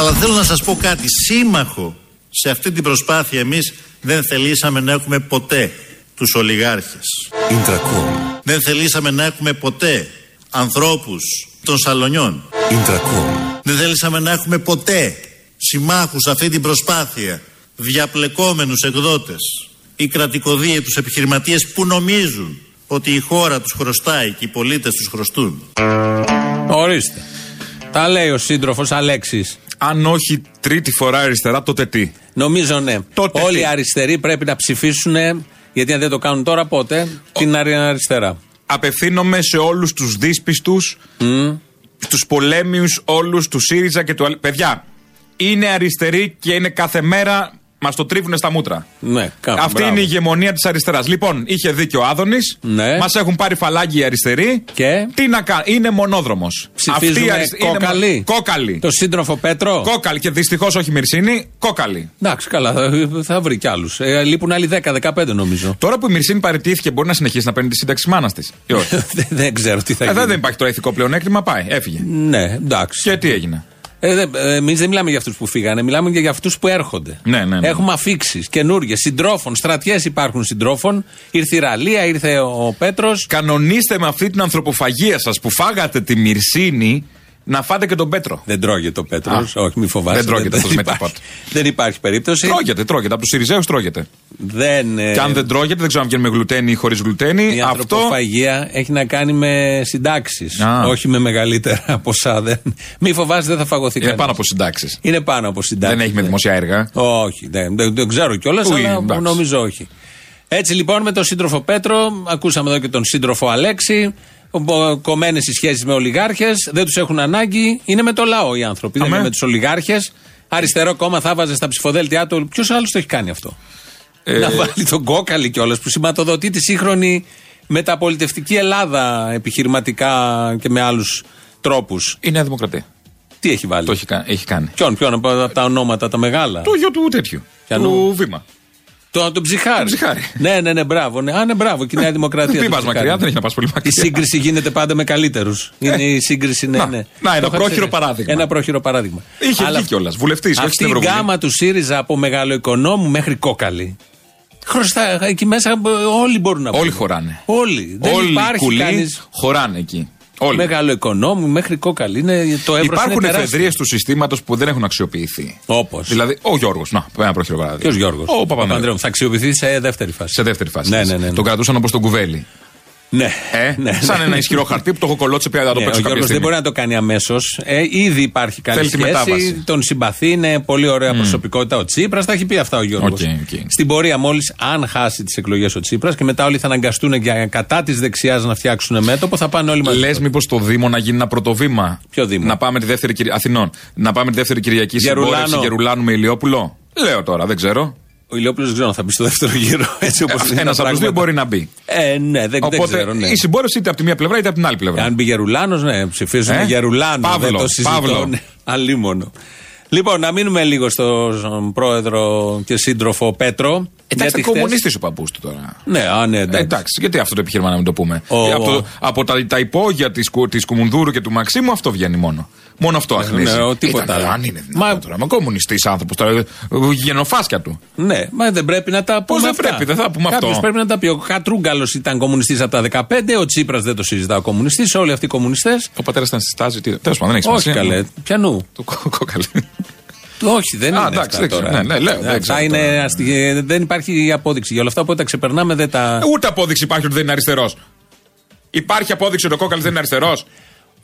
Αλλά θέλω να σας πω κάτι. Σύμμαχο σε αυτή την προσπάθεια εμείς δεν θελήσαμε να έχουμε ποτέ τους ολιγάρχες. Intracom. Δεν θελήσαμε να έχουμε ποτέ ανθρώπους των σαλονιών. Intracom. Δεν θέλησαμε να έχουμε ποτέ συμμάχους σε αυτή την προσπάθεια, διαπλεκόμενους εκδότες ή κρατικοδίαιτους επιχειρηματίες που νομίζουν ότι η χώρα τους χρωστάει και οι πολίτες τους χρωστούν. Ορίστε. Τα λέει ο σύντροφος Αλέξης. Αν όχι τρίτη φορά αριστερά, τότε τι; Νομίζω ναι. Τότε Όλοι τι; οι αριστεροί πρέπει να ψηφίσουν, γιατί αν δεν το κάνουν τώρα, πότε, την αρι- αριστερά. Απευθύνομαι σε όλους τους δύσπιστους, στου πολέμιους όλους του ΣΥΡΙΖΑ και του. ΑΛ- Παιδιά, είναι αριστεροί και είναι κάθε μέρα. Μας το τρίβουνε στα μούτρα. Ναι, κάπου, Αυτή μπράβο. είναι η ηγεμονία της αριστεράς. Λοιπόν, είχε δίκιο ο Άδωνης. Ναι. Μας έχουν πάρει φαλάγγι οι αριστεροί. Και; Τι να κάνουν. Είναι μονόδρομος. Ψηφίζουμε κόκαλη; Κόκαλη. Το σύντροφο Πέτρο; Κόκαλη και δυστυχώς όχι Μυρσίνη. Κόκαλη. Εντάξει, καλά, θα, θα βρει κι άλλους. Ε, λείπουν άλλοι 10-15 νομίζω. Τώρα που η Μυρσίνη παραιτήθηκε, μπορεί να συνεχίσει να παίρνει τη σύνταξη μάνας της. δεν, δεν ξέρω τι θα Ε, γίνει. δεν δεν υπάρχει τώρα ηθικό πλεονέκτημα, πάει, έφυγε. Ναι, εντάξει. Και τι έγινε; Ε, Εμείς δεν μιλάμε για αυτούς που φύγανε, μιλάμε και για αυτούς που έρχονται. Ναι, ναι, ναι. Έχουμε αφήξεις καινούργιες συντρόφων, στρατιές υπάρχουν συντρόφων. Ήρθε η Ραλία, ήρθε ο Πέτρος. Κανονίστε με αυτή την ανθρωποφαγία σας που φάγατε τη Μυρσίνη να φάτε και τον Πέτρο. Δεν τρώγεται ο Πέτρος. Α, Όχι, μη φοβάσαι. δεν τρώγεται αυτός με τα υπάρχει, πάτα. δεν υπάρχει περίπτωση. Τρώγεται, τρώγεται. Από τους Σιριζέους τρώγεται. Δεν, ε, Και αν δεν τρώγεται, δεν ξέρω αν βγαίνει με γλουτένη ή χωρίς γλουτένη. η Αυτό. ανθρωποφαγία έχει να κάνει με συντάξεις. Α. Όχι με μεγαλύτερα ποσά. Δεν... Μη φοβάσαι, δεν θα φαγωθεί Είναι κανείς. πάνω από συντάξεις. Είναι πάνω από συντάξεις. Δεν έχει με δημοσία έργα. Όχι, δεν, δεν, δεν ξέρω κιόλας, Ui, αλλά εντάξει. νομίζω όχι. Έτσι λοιπόν με τον σύντροφο Πέτρο, ακούσαμε εδώ και τον σύντροφο Αλέξη. Κομμένες οι σχέσεις με ολιγάρχες, δεν τους έχουν ανάγκη. Είναι με το λαό οι άνθρωποι, δεν Αμέ. είναι με τους ολιγάρχες. Αριστερό κόμμα θα βάζε στα ψηφοδέλτια του. Ποιος άλλος το έχει κάνει αυτό; Ε, Να βάλει τον κόκαλη κιόλας που σηματοδοτεί τη σύγχρονη μεταπολιτευτική Ελλάδα επιχειρηματικά και με άλλους τρόπους. Η Νέα Δημοκρατία. Τι έχει βάλει; Το έχει, κα- έχει κάνει. Ποιον, ποιον από από τα ονόματα, τα μεγάλα; Το γιο του τέτοιου. Πιανού. Του βήμα. Το, το ψυχάρι. Το ψυχάρι. Ναι, ναι, ναι, μπράβο. Ναι. Α, ναι, μπράβο. Και η Νέα Δημοκρατία. Μην το πας ψυχάρι. μακριά, δεν έχει να πας πολύ Η μακριά. σύγκριση γίνεται πάντα με καλύτερους. Είναι η σύγκριση, ναι, Να, ναι. να, ένα Το είχα πρόχειρο ξέρει. παράδειγμα. Ένα πρόχειρο παράδειγμα. Είχε Αλλά βγει κιόλας. Βουλευτής, όχι Αυτή στην η Ευρωβουλή. γκάμα του ΣΥΡΙΖΑ από μεγαλοοικονόμου μέχρι κόκαλη. Χρωστά, εκεί μέσα ε, όλοι μπορούν να Όλοι μπουν. χωράνε. Όλοι. Δεν Όλοι οι υπάρχει κουλοί κανεί. χωράνε εκεί. Όλοι. Μεγαλοοικονόμου μέχρι Κόκκαλη. Είναι, το εύρος Υπάρχουν είναι τεράστιο. εφεδρείες του συστήματος που δεν έχουν αξιοποιηθεί. Όπως. Δηλαδή, ο Γιώργος. Να, ένα πρόχειρο παράδειγμα. Ποιος Γιώργος; Ο Παπανδρέου. Θα αξιοποιηθεί σε δεύτερη φάση. Σε δεύτερη φάση. Ναι, ναι, ναι, ναι. Τον κρατούσαν όπως τον Κουβέλη. Ναι. Ε, ναι, σαν ναι. ένα ισχυρό χαρτί που το έχω κολλώσει πια να το Ναι, ο παίξω κάποια Γιώργος δεν στιγμή. μπορεί να το κάνει αμέσως. Ε, ήδη υπάρχει καλή Θέλει τη σχέση. μετάβαση. Τον συμπαθεί, είναι πολύ ωραία προσωπικότητα ο Τσίπρας. Τα έχει πει αυτά ο Γιώργος. OK, OK. Στην πορεία, μόλις αν χάσει τις εκλογές ο Τσίπρας και μετά όλοι θα αναγκαστούν για κατά της δεξιάς να φτιάξουν μέτωπο, θα πάνε όλοι μαζί. Λες, μήπως το Δήμο να γίνει ένα πρώτο βήμα. Ποιο Δήμο; Να πάμε τη δεύτερη Κυρια- Αθηνών. Να πάμε τη δεύτερη Κυριακή Γερουλάνο. συμπόρευση Γερουλάνου με Ηλιόπουλο; Λέω τώρα, δεν ξέρω. Ο Ηλιόπουλος δεν ξέρω αν θα μπει στο δεύτερο γύρο. Έτσι όπως Ένας από του δύο μπορεί να μπει. Ε, ναι, δεν, δεν Οπότε ξέρω. Ναι. η συμπόρευση είτε από τη μία πλευρά είτε από την άλλη πλευρά. Αν μπει Γερουλάνος, ναι, ψηφίζουν Ε; Γερουλάνο. Παύλο, δεν το συζητώ. Παύλο. Ναι, αλίμονο. Λοιπόν, να μείνουμε λίγο στον πρόεδρο και σύντροφο Πέτρο. Εντάξει, γιατί ήταν χθες- κομμουνιστή ο παππούς του τώρα. Ναι, α, ναι, Ε, εντάξει. Εντάξει, γιατί αυτό το επιχείρημα να μην το πούμε. Ο- Ε, από, το- από τα, τα υπόγεια της της Κουμουνδούρου και του Μαξίμου αυτό βγαίνει μόνο. Μόνο αυτό αχνίζει. ναι, ο τίποτα Ήταν, άλλο. Αν είναι Μα- δυνατόν τώρα. Μα κομμουνιστής άνθρωπος τώρα. ε, Γενοφάσκια του. Ναι, μα δεν πρέπει να τα πούμε. Πώς δεν αυτά. πρέπει, δεν θα πούμε Κάποιος αυτό. πρέπει να τα πει. Ο Χατρούγκαλος ήταν κομμουνιστής από τα 15, ο Τσίπρας δεν το συζητά ο κομμουνιστής, όλοι αυτοί οι κομμουνιστές. Ο πατέρας ήταν στη στάση. τι- Τέλος πάντων, δεν έχει Όχι σημασία. καλέ. Πιανού. Το κο- κόκαλι. Όχι, δεν Α, είναι. εντάξει, αυτά δεν ξέρω. τώρα. Ναι, ναι, λέω, δεν Αυτά ξέρω είναι τώρα. αστεία. Δεν υπάρχει απόδειξη για όλα αυτά. Οπότε τα ξεπερνάμε, δεν τα. Ε, Ούτε απόδειξη υπάρχει ότι δεν είναι αριστερός. Υπάρχει απόδειξη ότι ο κόκαλι δεν είναι αριστερός.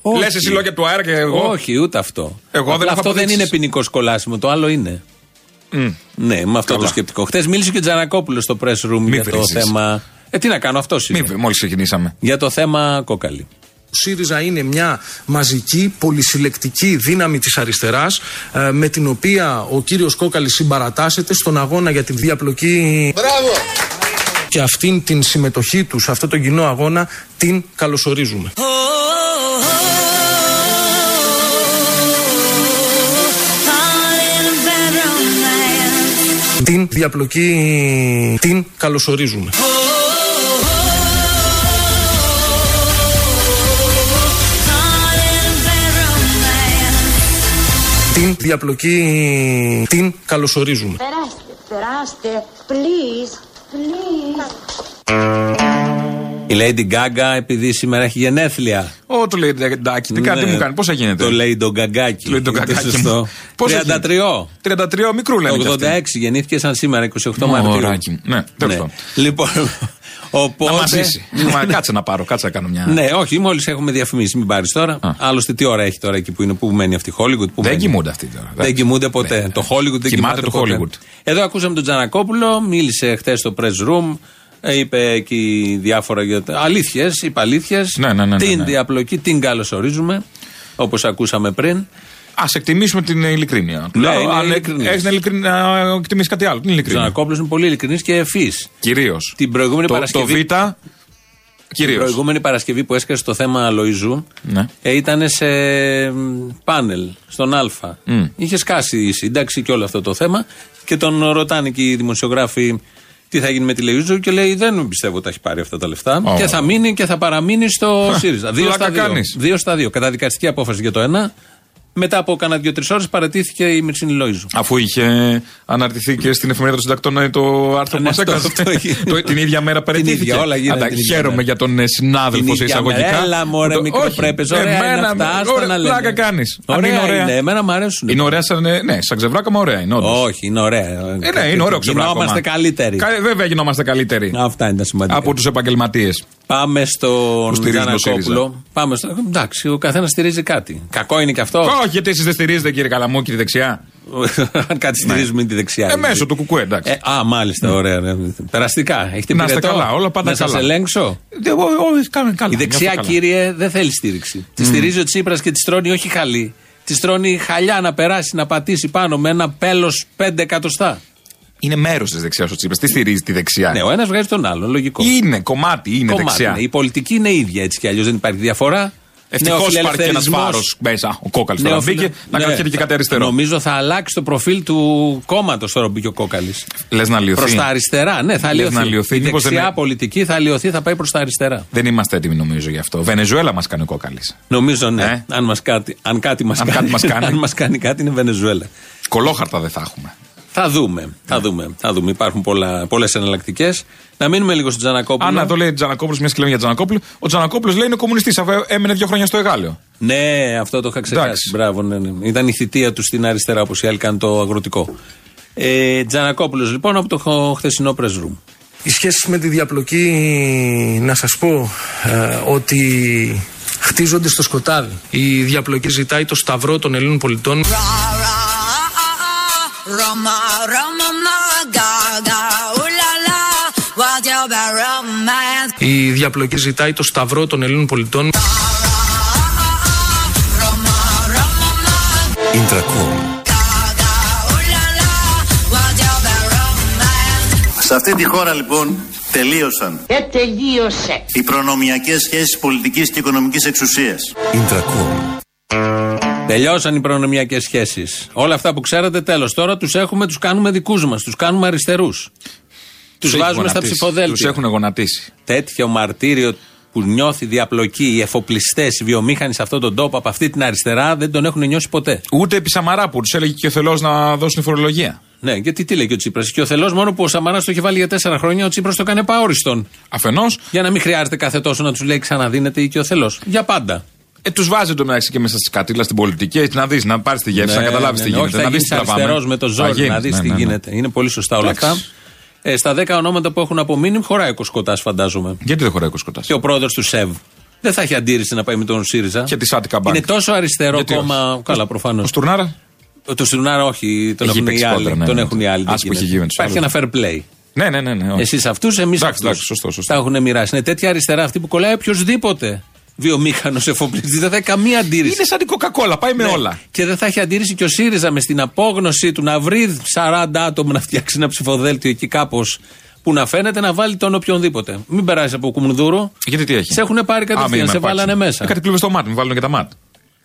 Όχι. Λες εσύ λόγια του αέρα και εγώ; Όχι, ούτε αυτό. Εγώ δεν Απλά έχω αυτό δεν αποδείξεις. είναι ποινικό κολλάσιμο, το άλλο είναι. Ναι, με αυτό Καλά. το σκεπτικό. Χθες μίλησε και ο Τζανακόπουλος στο press room για το βρίζεις. θέμα. Ε, τι να κάνω, αυτός είναι. Μην μόλις ξεκινήσαμε. Για το θέμα κόκαλη. Ο ΣΥΡΙΖΑ είναι μια μαζική, πολυσυλλεκτική δύναμη της αριστεράς ε, με την οποία ο κύριος Κόκαλης συμπαρατάσσεται στον αγώνα για τη διαπλοκή και αυτήν την συμμετοχή τους σε αυτό τον κοινό αγώνα την καλωσορίζουμε. Την διαπλοκή την καλωσορίζουμε. την διαπλοκή την καλωσορίζουμε. Περάστε, περάστε, please, please. Η Lady Gaga επειδή σήμερα έχει γενέθλια. Ω, το λέει Ντάκι, τι κάτι Ναι. μου κάνει, πώς θα γίνεται; Το λέει τον Γκαγκάκι. Το λέει τον Είναι Γκαγκάκι σωστό. μου. Πώς θα 33. 33 μικρού λένε. Το κι αυτοί. 86 γεννήθηκε σαν σήμερα, 28 Μαρτίου. Μωράκι μου. Ναι, τέλος πάντων. Λοιπόν, Να οπότε. μας ζήσει. Μα Κάτσε να πάρω, κάτσε να κάνω μια. Ναι, όχι, μόλις έχουμε διαφημίσει, μην πάρεις τώρα. Α. Άλλωστε, τι ώρα έχει τώρα εκεί που είναι, που μένει αυτή η Hollywood. Που Δεν μένει; κοιμούνται αυτοί τώρα. Δεν κοιμούνται ποτέ. Ναι. Το Hollywood δεν Κοιμάται κοιμάται το ποτέ. Hollywood. Εδώ ακούσαμε τον Τζανακόπουλο, μίλησε χθες στο press room. Ε, Είπε εκεί διάφορα για αλήθειες, είπε αλήθειες. Ναι, ναι, ναι, ναι, την ναι. διαπλοκή την καλωσορίζουμε, όπως ακούσαμε πριν. Α εκτιμήσουμε την ειλικρίνεια. Ναι, Λέω, είναι αν ειλικρινής. έχεις να ειλικριν- να εκτιμήσεις κάτι άλλο. Την Ο ειλικρίνεια. Τζανακόπουλος είναι πολύ ειλικρινής και ευφύς. Κυρίως. Την προηγούμενη Το, το Παρασκευή. Β. Την Κυρίω. προηγούμενη Παρασκευή που έσκασε το θέμα Λοϊζού, Ναι. ε, ήταν σε μ, πάνελ στον Α. Μμ. Είχε σκάσει η σύνταξη και όλο αυτό το θέμα και τον ρωτάνε και οι δημοσιογράφοι τι θα γίνει με τη Λοϊζού και λέει δεν πιστεύω ότι θα έχει πάρει αυτά τα λεφτά Ω. και θα μείνει και θα παραμείνει στο ΣΥΡΙΖΑ. Δύο πλάκα στα δύο. κάνεις. δύο στα δύο. Καταδικαστική απόφαση για το ένα. Μετά από κάνα δύο-τρεις ώρες παρατήθηκε η Μυρσίνη Λοϊζού. Αφού είχε αναρτηθεί και στην εφημερίδα των συντακτών ε, το άρθρο που Ναι, μας αυτό- έκανες. αυτό έγινε. Το- Την ίδια μέρα παραιτήθηκε. ίδια, όλα γίνανε Αντα- την ίδια Χαίρομαι μέρα. για τον ε, συνάδελφο Την σε ίδια εισαγωγικά. μέρα. Έλα, μωρέ, Το- μικροπρέπες, όχι, ωραία είναι εμένα, αυτά, άστα ωραία, να λένε. Πλάκα κάνεις. Ωραία είναι, εμένα μου αρέσουν. Είναι ωραία σαν. ε, Ναι, σαν ξεβράκα, ωραία είναι. όντως. Όχι, είναι ωραία. Ε, ναι, είναι ωραίο ξεβράκωμα. Γινόμαστε καλύτεροι. Κα- Βέβαια γινόμαστε καλύτεροι. Αυτά είναι τα σημαντικά. Από τους επαγγελματίες. Πάμε στον στηρίζουν το Τζανακόπουλο. Πάμε στο... Εντάξει, ο καθένας στηρίζει κάτι. Κακό είναι και αυτό. Όχι, γιατί εσείς δεν στηρίζετε κύριε Καλαμού, κύριε Δεξιά; Αν κάτι στηρίζουμε είναι τη δεξιά. Ε, μέσω του κουκουέ, εντάξει. Ε, α, μάλιστα, ωραία. ναι. Περαστικά. Έχετε Να είστε πυρετό; καλά, όλα πάντα να καλά. σας ελέγξω. Ε, ό, ό, κάνε καλά, Η δεξιά, νιώθω καλά. κύριε, δεν θέλει στήριξη. Τη στηρίζει ο Τσίπρας και τη τρώνει όχι χαλή. Τη τρώνει χαλιά να περάσει, να πατήσει πάνω με ένα πέλος 5 εκατοστά. Είναι μέρος της δεξιάς ο Τσίπρας. Τι στηρίζει τη δεξιά; Ναι, ο ένας βγάζει τον άλλον, λογικό. Είναι κομμάτι, είναι Κομμάτι, δεξιά. ναι. Η πολιτική είναι ίδια έτσι κι αλλιώς, δεν υπάρχει διαφορά. Ευτυχώς υπάρχει και ένας Νεοφιλελευθερισμός. φάρο μέσα. Ο κόκαλης τώρα Νεοφιλε- μπήκε να Ναι, κρατιέται και κάτι αριστερό. Νομίζω θα αλλάξει το προφίλ του κόμματος τώρα που μπήκε ο Κόκαλης. Λες να λιωθεί. Προς τα αριστερά, ναι, θα Λες αλλοιωθεί. να αλλοιωθεί, Η μήπως δεν δεξιά είναι- πολιτική θα αλλοιωθεί, θα πάει προς τα αριστερά. Δεν είμαστε έτοιμοι νομίζω γι' αυτό. Βενεζουέλα μας κάνει ο κόκαλης. Νομίζω ναι. Ε; Αν, μας κάτι, αν κάτι μας Αν κάνει, κάτι μας κάνει. αν μας κάνει κάτι είναι Βενεζουέλα. Κολόχαρτα δεν θα έχουμε. Θα δούμε. Θα δούμε. Θα δούμε. Υπάρχουν πολλές εναλλακτικές. Να μείνουμε λίγο στον Τζανακόπουλο. Αν να το λέει Τζανακόπουλος, μιας και λέμε για Τζανακόπουλο, ο Τζανακόπουλος λέει είναι κομμουνιστής, αφού έμενε δύο χρόνια στο Εγάλεο. Ναι, αυτό το είχα ξεχάσει. Εντάξει. Μπράβο, ναι, ναι. Ήταν η θητεία του στην αριστερά, όπως οι άλλοι κάνουν το αγροτικό. Ε, Τζανακόπουλος, λοιπόν, από το χο- χθεσινό press room. Οι σχέσεις με τη διαπλοκή, να σας πω ε, ότι χτίζονται στο σκοτάδι. Η διαπλοκή ζητάει το σταυρό των Ελλήνων πολιτών. Your bad romance? Η διαπλοκή ζητάει το σταυρό των Ελλήνων πολιτών. Roma, Roma, ma, Intracom. gaga, ooh la la, what's your bad romance? Σε αυτή τη χώρα λοιπόν τελείωσαν Ε, τελείωσε. οι προνομιακές σχέσεις πολιτικής και οικονομικής εξουσίας. Intracom. Τελειώσαν οι προνομιακές σχέσεις. Όλα αυτά που ξέρατε, τέλος. Τώρα τους έχουμε, τους κάνουμε δικούς μας. Τους κάνουμε αριστερούς. Τους βάζουμε στα ψηφοδέλτια. Τους έχουν γονατίσει. Τέτοιο μαρτύριο που νιώθει διαπλοκή, οι εφοπλιστές, οι βιομήχανοι σε αυτόν τον τόπο από αυτή την αριστερά δεν τον έχουν νιώσει ποτέ. Ούτε επί Σαμαρά που τους έλεγε και ο Θελό να δώσουν φορολογία. Ναι, γιατί τι λέει και ο Τσίπρας. Και ο Θελό, μόνο που ο Σαμαράς το είχε βάλει για τέσσερα χρόνια, ο Τσίπρας το έκανε παόριστον. Αφενός, Για να μην χρειάζεται κάθε τόσο να τους λέει ξαναδίνεται ή και ο Θελό. Για πάντα. Ε, τους βάζει το μεταξύ και μέσα στις κατήλα στην πολιτική, έτσι να δεις, να πάρεις τη γεύση, να καταλάβεις τι ναι, γίνεται. Όχι, να θα δεις γίνεις τι τραβάμε. αριστερός με το Θα ζόρι, γίνεις, να δεις ναι, τι ναι, ναι. γίνεται. Είναι πολύ σωστά όλα Εντάξει. αυτά. Ε, στα 10 ονόματα που έχουν απομείνει, χωράει ο Κοσκοτάς, φαντάζομαι. Γιατί δεν χωράει κοσκοτάς; Και ο πρόεδρος του ΣΕΒ. Δεν θα έχει αντίρρηση να πάει με τον ΣΥΡΙΖΑ. Και τη Σάτικα Μπάνκ. Είναι τόσο αριστερό Γιατί κόμμα. όχι; Καλά, προφανώς. Ο Στουρνάρα; Το Στουρνάρα όχι, τον Έχει έχουν οι παίξει άλλοι. κόντρα, ναι, τον ναι. έχουν οι άλλοι. δεν Ας που έχει γίνεται. γίνει με τους Υπάρχει ένα άλλους. fair play. Ναι, ναι, ναι. ναι όχι. Εσείς αυτούς, εμείς Εντάξει, αυτούς. εντάξει, σωστό, σωστό. Τα έχουν μοιράσει. Είναι τέτοια αριστερά αυτή που κολλάει οποιοδήποτε βιομήχανος εφοπλιστής. Δεν θα έχει καμία αντίρρηση. Είναι σαν την Coca-Cola, πάει με Ναι. όλα. Και δεν θα έχει αντίρρηση και ο ΣΥΡΙΖΑ με στην απόγνωσή του να βρει 40 άτομα να φτιάξει ένα ψηφοδέλτιο εκεί κάπως που να φαίνεται να βάλει τον οποιονδήποτε. Μην περάσει από κουμουνδούρο. Γιατί τι έχει; Σε έχουν πάρει Α, μην κατευθείαν, με σε αρπάξει. βάλανε μέσα. Ε, κάτι κλούβε στο μάτι, μην βάλουν και τα μάτ.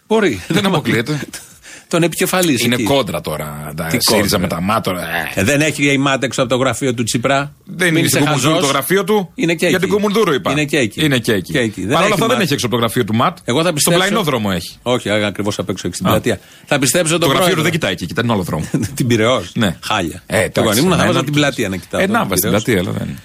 Μπορεί. Δεν αποκλείεται. τον επικεφαλής. Είναι κόντρα τώρα. Τα Τι ΣΥΡΙΖΑ κόντρα; με τα μάτωρα. ε. Ε, δεν έχει η ΜΑΤ έξω από το γραφείο του Τσίπρα; Δεν Μην είναι είσαι στην Κουμουνδούρου χαζός. το γραφείο του. Είναι και Για εκεί. την Κουμουνδούρου είπα. Είναι και εκεί. Είναι και εκεί. Και εκεί. Παρ' όλα έχει αυτά δεν ΜΑΤ. έχει έξω από το γραφείο του ΜΑΤ. Εγώ θα Στον πιστέψω. πλαϊνό δρόμο έχει. Όχι, ακριβώς απ' έξω, εκεί στην Α. πλατεία. Θα πιστέψω τον Το γραφείο του πρόεδρο. δεν κοιτάει εκεί, κοιτάει τον άλλο δρόμο. την Πυραιός. Ναι. Χάλια. Ε, Το εντάξει, ήμουν θα ναι, βάζα ναι, την πλατεία να κοιτάω. Ε, τον να βάζεις την Πειραιώς. πλατεία, αλλά δεν.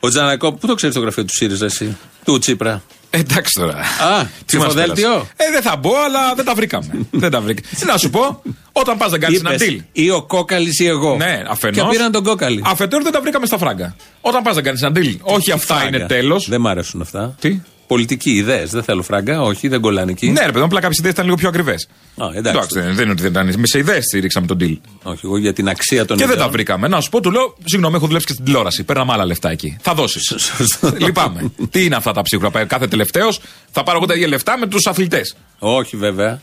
Ο Τζανακόπουλο, πού το ξέρεις το γραφείο του ΣΥΡΙΖΑ εσύ, του Τσίπρα. Ε, Εντάξει τώρα. Α, Τι μας ψηφοδέλτιο. πέρασε; Ε, δεν θα μπω, αλλά δεν τα βρήκαμε. δεν τα βρήκαμε. Τι να σου πω, όταν πας να κάνεις ένα Είπες, deal. Ή ο Κόκαλης ή εγώ. Ναι, αφενός. Και πήραν τον Κόκαλη. Αφετέρου δεν τα βρήκαμε στα φράγκα. Όταν πας να κάνεις ένα deal. Όχι αυτά Φράγκα. είναι τέλος. Δεν μ' αρέσουν αυτά. Τι; Πολιτικοί ιδέες. Δεν θέλω φράγκα. Όχι, δεν κολλάνε εκεί. Ναι, ρε παιδί μου, απλά κάποιες ιδέες ήταν λίγο πιο ακριβές. Α, εντάξει. δεν δεν είναι ότι δεν ήταν. Με σε ιδέες στήριξαμε τον deal. Όχι, εγώ για την αξία των Και δεν ιδεών. τα βρήκαμε. Να σου πω, του λέω, συγγνώμη, έχω δουλέψει και στην τηλεόραση. Παίρναμε άλλα λεφτά εκεί. Θα δώσεις. Λυπάμαι. Τι είναι αυτά τα ψίχουλα. Κάθε τελευταίος θα πάρω εγώ τα ίδια λεφτά με τους αθλητές Όχι, βέβαια.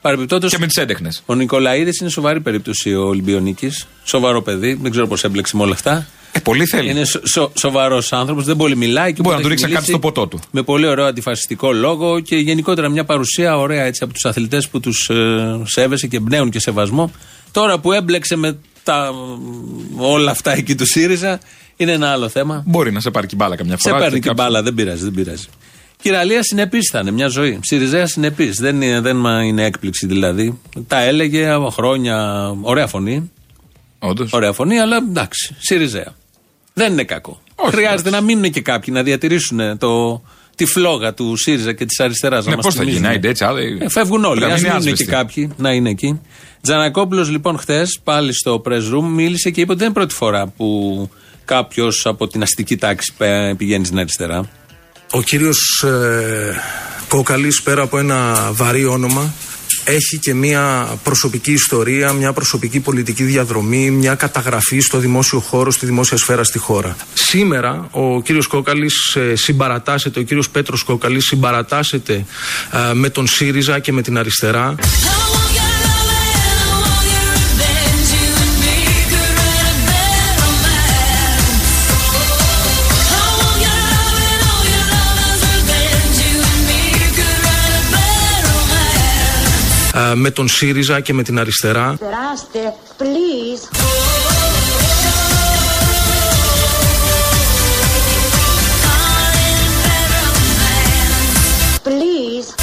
Παρεμπιπτόντως, και με τις έντεχνες. ο Νικολαίδης είναι σοβαρή περίπτωση ο Ολυμπιονίκης. Σοβαρό παιδί. Δεν ξέρω πώς έμπλεξε με όλα αυτά. Ε, πολύ θέλει. Είναι σο, σο, σοβαρός άνθρωπος, δεν πολύ μιλάει. Και Μπορεί όποτε να του έχει ρίξει κάτι μιλήσει, στο ποτό του. Με πολύ ωραίο αντιφασιστικό λόγο και γενικότερα μια παρουσία ωραία έτσι από τους αθλητές που τους ε, σέβεσαι και εμπνέουν και σεβασμό. Τώρα που έμπλεξε με τα, όλα αυτά εκεί του ΣΥΡΙΖΑ είναι ένα άλλο θέμα. Μπορεί να σε πάρει και μπάλα καμιά Σε φορά. παίρνει και την κάποιος- μπάλα, δεν πειράζει, δεν πειράζει. Κυραλία συνεπής θα είναι μια ζωή. Σιριζέα συνεπής. Δεν, είναι, δεν μα είναι έκπληξη δηλαδή. Τα έλεγε από χρόνια. Ωραία φωνή. Όντως. Ωραία φωνή, αλλά εντάξει. Σιριζέα. Δεν είναι κακό. Όχι, Χρειάζεται εντάξει. να μείνουν και κάποιοι να διατηρήσουν το, τη φλόγα του ΣΥΡΙΖΑ και της αριστεράς. Ναι, πώς θα γίνει, άιντε έτσι. άλλοι- Ε, φεύγουν όλοι. Πρέπει Α να είναι μείνουν και άσβεστοι. κάποιοι να είναι εκεί. Τζανακόπουλος λοιπόν χθες πάλι στο press room μίλησε και είπε ότι δεν είναι πρώτη φορά που κάποιος από την αστική τάξη πε- πηγαίνει στην αριστερά. Ο κύριος ε, Κόκαλης πέρα από ένα βαρύ όνομα έχει και μια προσωπική ιστορία, μια προσωπική πολιτική διαδρομή, μια καταγραφή στο δημόσιο χώρο, στη δημόσια σφαίρα στη χώρα. Σήμερα ο κύριος Κόκαλης ε, συμπαρατάσσεται, ο κύριος Πέτρος Κόκαλης συμπαρατάσσεται ε, με τον ΣΥΡΙΖΑ και με την αριστερά. Με τον ΣΥΡΙΖΑ και με την αριστερά. Περάστε, please. Please.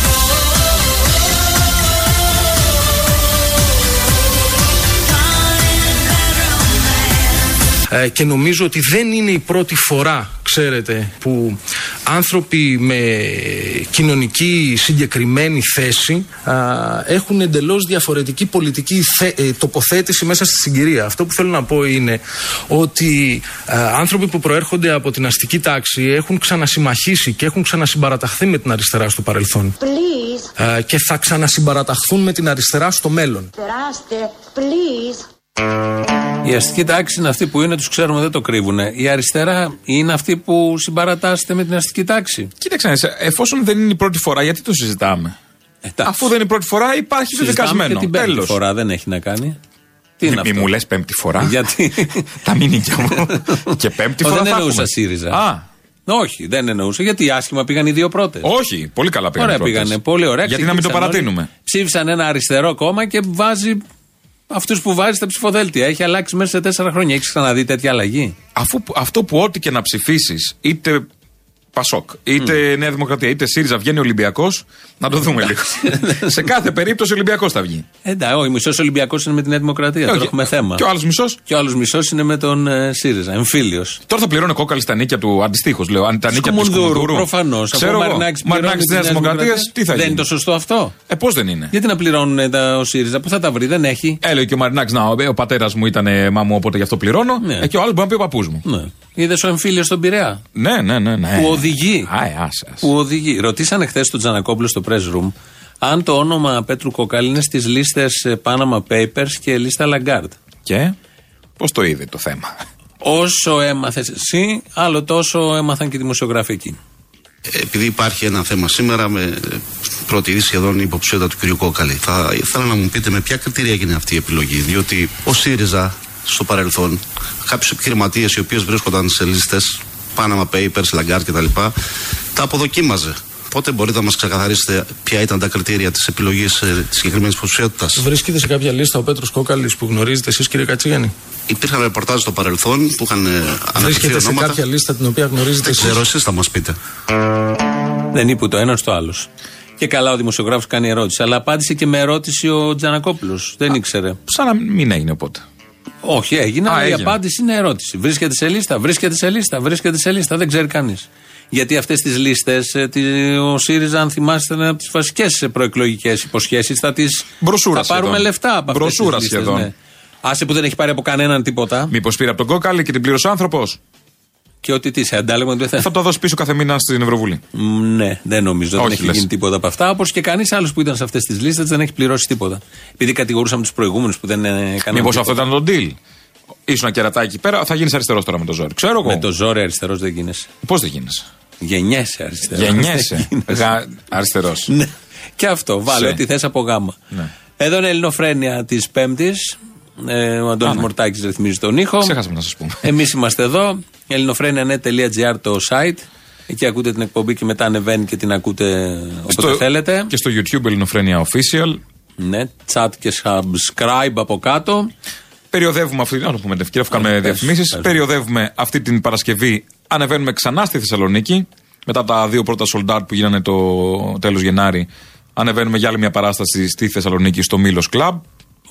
Ε, και νομίζω ότι δεν είναι η πρώτη φορά, ξέρετε, που άνθρωποι με κοινωνική συγκεκριμένη θέση α, έχουν εντελώς διαφορετική πολιτική θε- ε, τοποθέτηση μέσα στη συγκυρία. Αυτό που θέλω να πω είναι ότι α, άνθρωποι που προέρχονται από την αστική τάξη έχουν ξανασυμμαχίσει και έχουν ξανασυμπαραταχθεί με την αριστερά στο παρελθόν Please. Α, και θα ξανασυμπαραταχθούν με την αριστερά στο μέλλον. Περάστε, please. Η αστική τάξη είναι αυτή που είναι, τους ξέρουμε, δεν το κρύβουν. Η αριστερά είναι αυτή που συμπαρατάσσεται με την αστική τάξη. Κοίταξε, σε- εφόσον δεν είναι η πρώτη φορά, γιατί το συζητάμε; Εντάξει. Αφού δεν είναι η πρώτη φορά, υπάρχει Συζητάμε δεδικασμένο. Και την πέμπτη Τέλος. φορά δεν έχει να κάνει. Τι είναι Μη, μη αυτό; μου λες πέμπτη φορά; Γιατί; Τα μήνυκια μου. και πέμπτη Ω, φορά. δεν θα εννοούσα έχουμε. ΣΥΡΙΖΑ. Α, Όχι, δεν εννοούσα. Γιατί άσχημα πήγαν οι δύο πρώτες. όχι, πολύ καλά πήγανε. Ωραία οι πρώτες. πήγανε. Πολύ ωραία. Γιατί να μην το Ξεκίνησαν παρατείνουμε. όλοι. Ψήφισαν ένα αριστερό κόμμα και βάζει αυτούς που βάζει στα ψηφοδέλτια. Έχει αλλάξει μέσα σε τέσσερα χρόνια. Έχεις ξαναδεί τέτοια αλλαγή; Αφού, αυτό που ό,τι και να ψηφίσεις, είτε Πασόκ, είτε Νέα Δημοκρατία, είτε ΣΥΡΙΖΑ βγαίνει Ολυμπιακός, να το δούμε λίγο. σε κάθε περίπτωση Ολυμπιακός θα βγει. Εντάξει, ο μισός Ολυμπιακός είναι με τη Νέα Δημοκρατία. Τώρα Όχι. έχουμε θέμα. Και ο άλλος μισός; Και ο άλλος μισός είναι με τον ε, ΣΥΡΙΖΑ. Εμφύλιος. Τώρα θα πληρώνει κόκαλη στα νίκια του αντιστοίχως. Λέω, αν τα νίκια του Κουμουνδούρου, Κουμουνδούρου. προφανώς. Ξέρω εγώ. Μαρινάκης της Νέας Δημοκρατίας, τι θα Δεν γίνει; είναι το σωστό αυτό; Ε, πώς δεν είναι; Γιατί να πληρώνουν ε, τα, ο ΣΥΡΙΖΑ, που θα τα βρει, δεν έχει. Έλεγε και ο Μαρινάκης, να, ο πατέρας μου ήταν ε, μάμου, οπότε γι' αυτό πληρώνω. Ναι. Ε, και ο άλλος μπορεί να πει ο παππούς μου. Ναι. Είδες ο εμφύλιος στον Πειραιά; Ναι, ναι, ναι. ναι. Που οδηγεί. Α, ε, άσε, άσε. Που οδηγεί. Ρωτήσανε χθες τον Τζανακόπουλο στο press room αν το όνομα Πέτρου Κοκάλη είναι στις λίστες Panama Papers και λίστα Lagarde. Και; Πώς το είδε το θέμα; Όσο έμαθες εσύ, άλλο τόσο έμαθαν και οι δημοσιογράφοι εκεί. Επειδή υπάρχει ένα θέμα σήμερα με πρώτη είδη σχεδόν υποψηφιότητα του κ. Κόκαλη, θα ήθελα να μου πείτε με ποια κριτήρια έγινε αυτή η επιλογή. Διότι ο ΣΥΡΙΖΑ στο παρελθόν, κάποιου επιχειρηματίες οι οποίες βρίσκονταν σε λίστες Panama Papers, Lagarde κτλ., τα αποδοκίμαζε Πότε μπορείτε να μας ξεκαθαρίσετε ποια ήταν τα κριτήρια της επιλογής ε, της συγκεκριμένης υποψηφιότητας; Βρίσκεται σε κάποια λίστα ο Πέτρος Κόκαλης που γνωρίζετε εσείς, κύριε Κατσίγανη. Υπήρχαν ρεπορτάζ στο παρελθόν που είχαν ε, αναφερθεί Βρίσκεται σε ονόματα. κάποια λίστα την οποία γνωρίζετε Δεν εσείς; ξέρω, εσείς θα μας πείτε. Δεν είπε το ένας στο άλλος. Και καλά ο δημοσιογράφος κάνει ερώτηση. Αλλά απάντησε και με ερώτηση ο Τζανακόπουλος. Δεν ήξερε. Σαν να μην έγινε οπότε. Όχι, έγινε, Α, αλλά η έγινε. απάντηση είναι ερώτηση. Βρίσκεται σε λίστα, βρίσκεται σε λίστα, βρίσκεται σε λίστα. Δεν ξέρει κανείς. Γιατί αυτές τις λίστες, ο ΣΥΡΙΖΑ, αν θυμάστε, είναι από τις βασικές προεκλογικές υποσχέσεις. Θα τις Μπροσούρα Θα πάρουμε σχεδόν. λεφτά από αυτές Μπροσούρα τι λίστες. σχεδόν. Ναι. Άσε που δεν έχει πάρει από κανέναν τίποτα. Μήπως πήρε από τον κόκαλη και την πλήρωσε ο άνθρωπος. Και ότι τι, σε αντάλλαγμα δεν θα. Θα το δώσει πίσω κάθε μήνα στην Ευρωβουλή. Μ, Ναι, δεν νομίζω. δεν Όχι, έχει λες. γίνει τίποτα από αυτά. Όπως και κανείς άλλος που ήταν σε αυτές τις λίστες δεν έχει πληρώσει τίποτα. Επειδή κατηγορούσαμε τους προηγούμενους που δεν ε, έκαναν. Μήπως τίποτα. αυτό ήταν το deal; Ήσουν ένα κερατάκι εκεί πέρα, θα γίνεις αριστερός τώρα με το ζόρι. Ξέρω εγώ. Με το ζόρι αριστερός δεν γίνεσαι. Πώς δεν γίνεσαι; Γεννιέσαι αριστερός. Γεννιέσαι. Αριστερός. Ναι. Και αυτό. Βάλε Σε. ό,τι θες από γάμα. Ναι. Εδώ είναι η Ελληνοφρένεια της Πέμπτης. Ε, ο Αντώνης Α, ναι. Μορτάκης ρυθμίζει τον ήχο. Ξέχασαμε να σας πούμε. Εμείς είμαστε εδώ. ελληνοφρένια.net.gr το site. Εκεί ακούτε την εκπομπή και μετά ανεβαίνει και την ακούτε όποτε θέλετε. Και στο YouTube Ελληνοφρένια Official. Ναι, chat και subscribe από κάτω. Περιοδεύουμε αυτή. Να το πούμε την ευκαιρία, αφού κάνουμε πες, διαφημίσεις. πες. Περιοδεύουμε αυτή την Παρασκευή. Ανεβαίνουμε ξανά στη Θεσσαλονίκη. Μετά τα δύο πρώτα sold out που γίνανε το τέλος Γενάρη. Ανεβαίνουμε για άλλη μια παράσταση στη Θεσσαλονίκη στο Μήλο Club.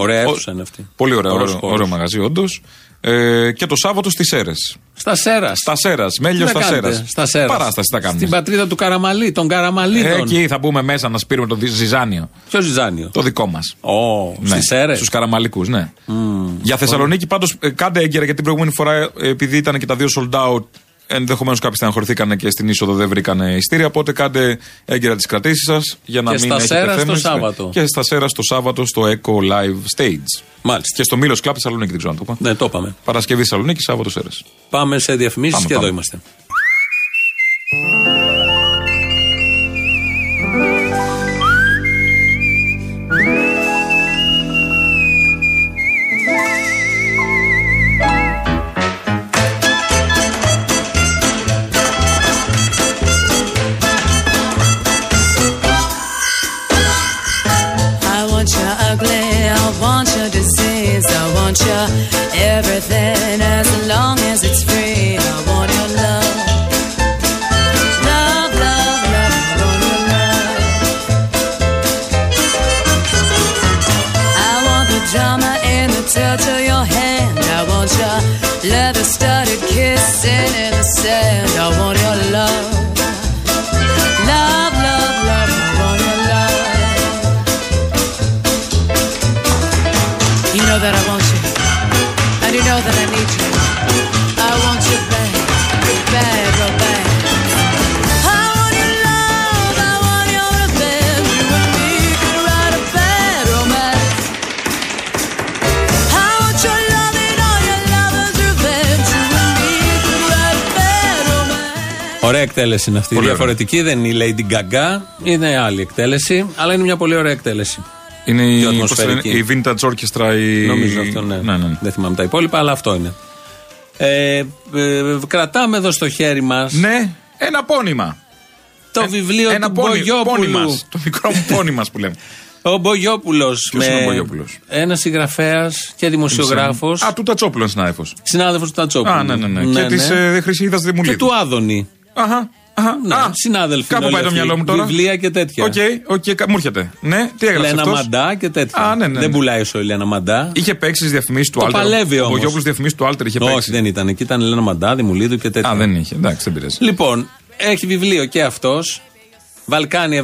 Ωραία Ο- αίθουσα είναι αυτή. Πολύ ωραίο, Ωραίος ωραίο, χώρος. ωραίο μαγαζί, όντως. Ε, και το Σάββατο στις Σέρες. Στα Σέρας. Στα Σέρας, Μέλιο Τι θα στα κάνετε Σέρας. Στα Σέρας; Παράσταση θα κάνουμε. Στην πατρίδα του Καραμαλή, των Καραμαλίδων. Εκεί θα μπούμε μέσα να σπείρουμε το δι- ζυζάνιο. Ποιο Ζιζάνιο. Το δικό μας. Ω, Ναι, στις Σέρες; Στους Καραμαλικούς, ναι. Για Θεσσαλονίκη πάντως κάντε έγκαιρα γιατί την προηγούμενη φορά, ε, επειδή ήταν και τα δύο sold out, ενδεχομένως κάποιοι στεναχωρηθήκαν και στην είσοδο δεν βρήκαν ειστήρια. Οπότε κάντε έγκαιρα τις κρατήσεις σας για να Και μην στα έχετε Σέρας το θέμες. Σάββατο. Και στα Σέρα το Σάββατο στο Echo Live Stage. Μάλιστα. Και στο Μήλος Club Θεσσαλονίκη, δεν ξέρω αν το είπα. Ναι, το είπαμε. Παρασκευή Θεσσαλονίκη, Σάββατο Σέρες. Πάμε σε διαφημίσεις Πάμε, και εδώ πάμε. είμαστε. Everything as long as it's free. Εκτέλεση είναι αυτή. Πολύ Διαφορετική δεν είναι η Lady Gaga, είναι άλλη εκτέλεση, αλλά είναι μια πολύ ωραία εκτέλεση. Είναι η, Πιο πώς ατμοσφαιρική. λένε, η Vintage Orchestra. Η... Νομίζω αυτό ναι. ναι, ναι. Δεν θυμάμαι τα υπόλοιπα, αλλά αυτό είναι. Ε, ε, κρατάμε εδώ στο χέρι μας Ναι, ένα πόνημα. το βιβλίο ένα του πόνι- πόνι Μπογιόπουλου. μας. Το μικρό μου πόνι μας που λέμε. Ο Μπογιόπουλος. Ποιος είναι ο Μπογιόπουλος; Ένα συγγραφέας και δημοσιογράφος. Α, του Τατσόπουλου είναι συνάδελφος. Συνάδελφος του Τατσόπουλου. Α, ναι, ναι, ναι. και της ε, Χρυσίδας Και Δημουλίδου. του Άδωνη. Αχα. αχα. Ναι, Α, συνάδελφοι. Κάπου είναι πάει το όλοι μυαλό αυτοί. μου τώρα. Βιβλία και τέτοια. OK, OK, κα- μου έρχεται. Ναι, τι έγραψες Λένα αυτός; Μαντά και τέτοια. Α, ναι, ναι, Δεν ναι. πουλάει όσο η Λένα Μαντά. Είχε παίξει τι διαφημίσεις του Το Alter. παλεύει Ο όμως. Μπογιόπουλο διαφημίσεις του Alter είχε Όχι, παίξει. δεν ήταν. Εκεί ήταν η Λένα Μαντά, Δημουλίδου και τέτοια. Α, δεν είχε. Εντάξει, δεν πειράζει. Λοιπόν, έχει βιβλίο και αυτός. Βαλκάνι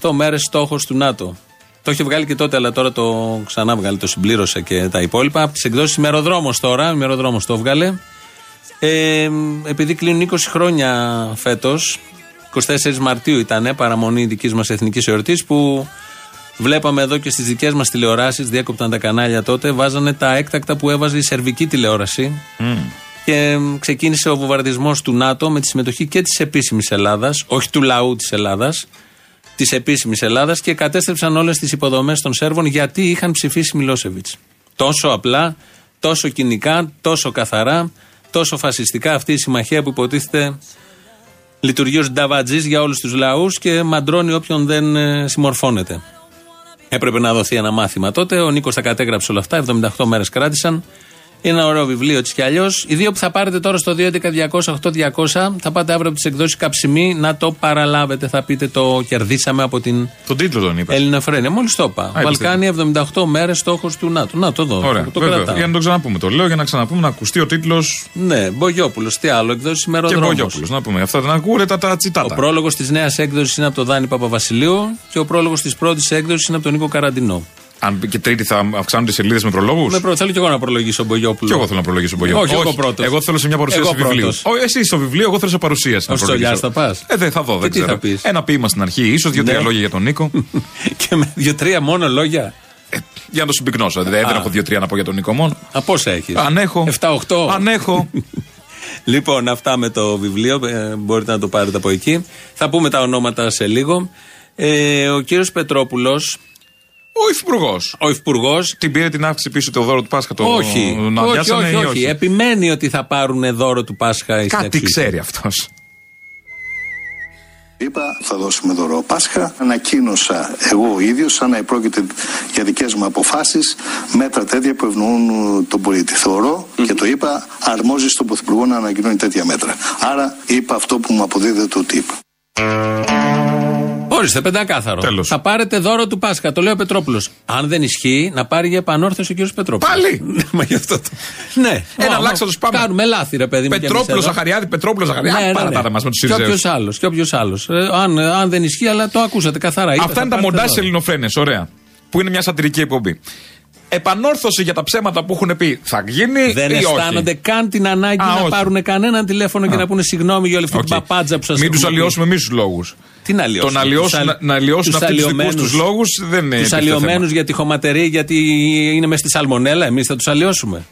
78 μέρες στόχος του ΝΑΤΟ. Το είχε βγάλει και τότε, αλλά τώρα το ξανά βγάλει, το συμπλήρωσε και τα υπόλοιπα. Από τις εκδόσεις ημεροδρόμο τώρα, ημεροδρόμο το έβγαλε. Ε, επειδή κλείνουν 20 χρόνια φέτος, 24 Μαρτίου ήταν παραμονή δικής μας εθνικής εορτής που βλέπαμε εδώ και στις δικές μας τηλεοράσεις, διέκοπταν τα κανάλια τότε, βάζανε τα έκτακτα που έβαζε η σερβική τηλεόραση. Και μ, ξεκίνησε ο βομβαρδισμός του ΝΑΤΟ με τη συμμετοχή και της επίσημης Ελλάδας, όχι του λαού της Ελλάδας, της επίσημης Ελλάδας και κατέστρεψαν όλες τις υποδομές των Σέρβων γιατί είχαν ψηφίσει Μιλόσεβιτς. Τόσο απλά, τόσο κοινικά, τόσο καθαρά, τόσο φασιστικά αυτή η συμμαχία που υποτίθεται Λειτουργεί ως νταβατζής για όλους τους λαούς και μαντρώνει όποιον δεν ε, συμμορφώνεται. Έπρεπε να δοθεί ένα μάθημα τότε. Ο Νίκος τα κατέγραψε όλα αυτά. 78 μέρες κράτησαν. Είναι ένα ωραίο βιβλίο έτσι κι αλλιώς. Οι δύο που θα πάρετε τώρα στο 2.11.200.8.200 θα πάτε αύριο από τις εκδόσεις Καψιμή να το παραλάβετε. Θα πείτε το κερδίσαμε από την Τον τίτλο τον είπα. Ελληνοφρένεια. Μόλις το είπα. είπες Βαλκάνια 78 μέρες στόχος του ΝΑΤΟ. Να το δω. Ωραία, το βέβαια. κρατάω. Για να το ξαναπούμε. Το λέω για να ξαναπούμε να ακουστεί ο τίτλος Ναι, Μπογιόπουλος. Τι άλλο, εκδόση και ημεροδρόμου. Μπογιόπουλος. Να πούμε. Αυτά να ακούτε τα, τα Ο τσιτάτα. πρόλογος της νέας έκδοσης είναι από τον Δάνη Παπαβασιλείου και ο πρόλογος της πρώτης έκδοσης είναι από τον Νίκο Καραντινό. Αν και τρίτη θα αυξάνονται οι σελίδες με προλόγου. Με προ... Θέλω και εγώ να προλογίσω Μπογιόπουλο. Και εγώ θέλω να προλογίσω Μπογιόπουλο. Όχι, εγώ πρώτος. Εγώ θέλω σε μια παρουσίαση Εγώ βιβλίου. πρώτος. Όχι, εσύ στο βιβλίο, εγώ θέλω σε παρουσίαση. να Ως προλογίσω. Τσολιάς θα πας; Ε, δεν θα δω, δεν τι ξέρω. θα πεις; Ένα ποίημα στην αρχή, ίσως δύο-τρία Ναι. λόγια για τον Νίκο. και με δύο-τρία μόνο λόγια. για να το συμπυκνώσω. Δηλαδή, δεν Α. έχω δύο-τρία να πω για τον Νίκο μόνο. Α, πόσα έχεις; Αν έχω. 7-8. Αν έχω. Λοιπόν, αυτά με το βιβλίο. ε, μπορείτε να το πάρετε από εκεί. Θα πούμε τα ονόματα σε λίγο. Ε, ο κύριος Πετρόπουλος, Ο υφυπουργός. ο υφυπουργός. Την πήρε την αύξηση πίσω το δώρο του Πάσχα. Το Όχι, να όχι, αδειάσανε όχι, ή όχι. Επιμένει ότι θα πάρουν δώρο του Πάσχα οι Κάτι συνταξιούχοι. ξέρει αυτός. Είπα θα δώσουμε δώρο Πάσχα. Ανακοίνωσα εγώ ο ίδιος, σαν να επρόκειται για δικές μου αποφάσεις, μέτρα τέτοια που ευνοούν ε, τον πολίτη. Θεωρώ και το είπα, αρμόζει στον Πρωθυπουργό να ανακοινώνει τέτοια μέτρα. Άρα είπα αυτό που μου αποδίδεται ότι είπα. Ορίστε, πεντακάθαρο. Τέλος. Θα πάρετε δώρο του Πάσχα. Το λέει ο Πετρόπουλος. Αν δεν ισχύει, να πάρει για επανόρθωση ο κύριος Πετρόπουλος. Πάλι! Μα γι' αυτό το. Ναι. Ένα Μα, αλλάξα τους πάμε. Κάνουμε λάθη, ρε παιδί μου. κι εμείς Πετρόπουλο εδώ. Ζαχαριάδη, Πετρόπουλο Ζαχαριάδη. Ναι, ναι, Πάρα ναι. τα μας με τους Και Σιριζέου. όποιος άλλος. Και όποιος άλλος. Ε, αν, αν δεν ισχύει, αλλά το ακούσατε καθαρά. Είπε, Αυτά θα είναι τα πάρετε μοντάζ δώρο. ελληνοφρένες. Ωραία. Που είναι μια σατυρική εκπομπή. Επανόρθωση για τα ψέματα που έχουν πει θα γίνει Δεν ή όχι; αισθάνονται καν την ανάγκη Α, να όχι. πάρουν κανέναν τηλέφωνο και Α. να πούνε συγγνώμη για όλη αυτή Οκ. την παπάντζα που σας Μην τους αλλοιώσουμε εμείς τους λόγους. Τι να αλλοιώσουμε; Το να αλλοιώσουν, Τους να, αλλ- να αλλοιώσουν τους αυτού τους δικούς αλλοιωμένους- τους λόγους δεν είναι. Τους επί αλλοιωμένους θέμα. για τη χωματερή, γιατί είναι μέσα στη σαλμονέλα, εμείς θα τους αλλοιώσουμε.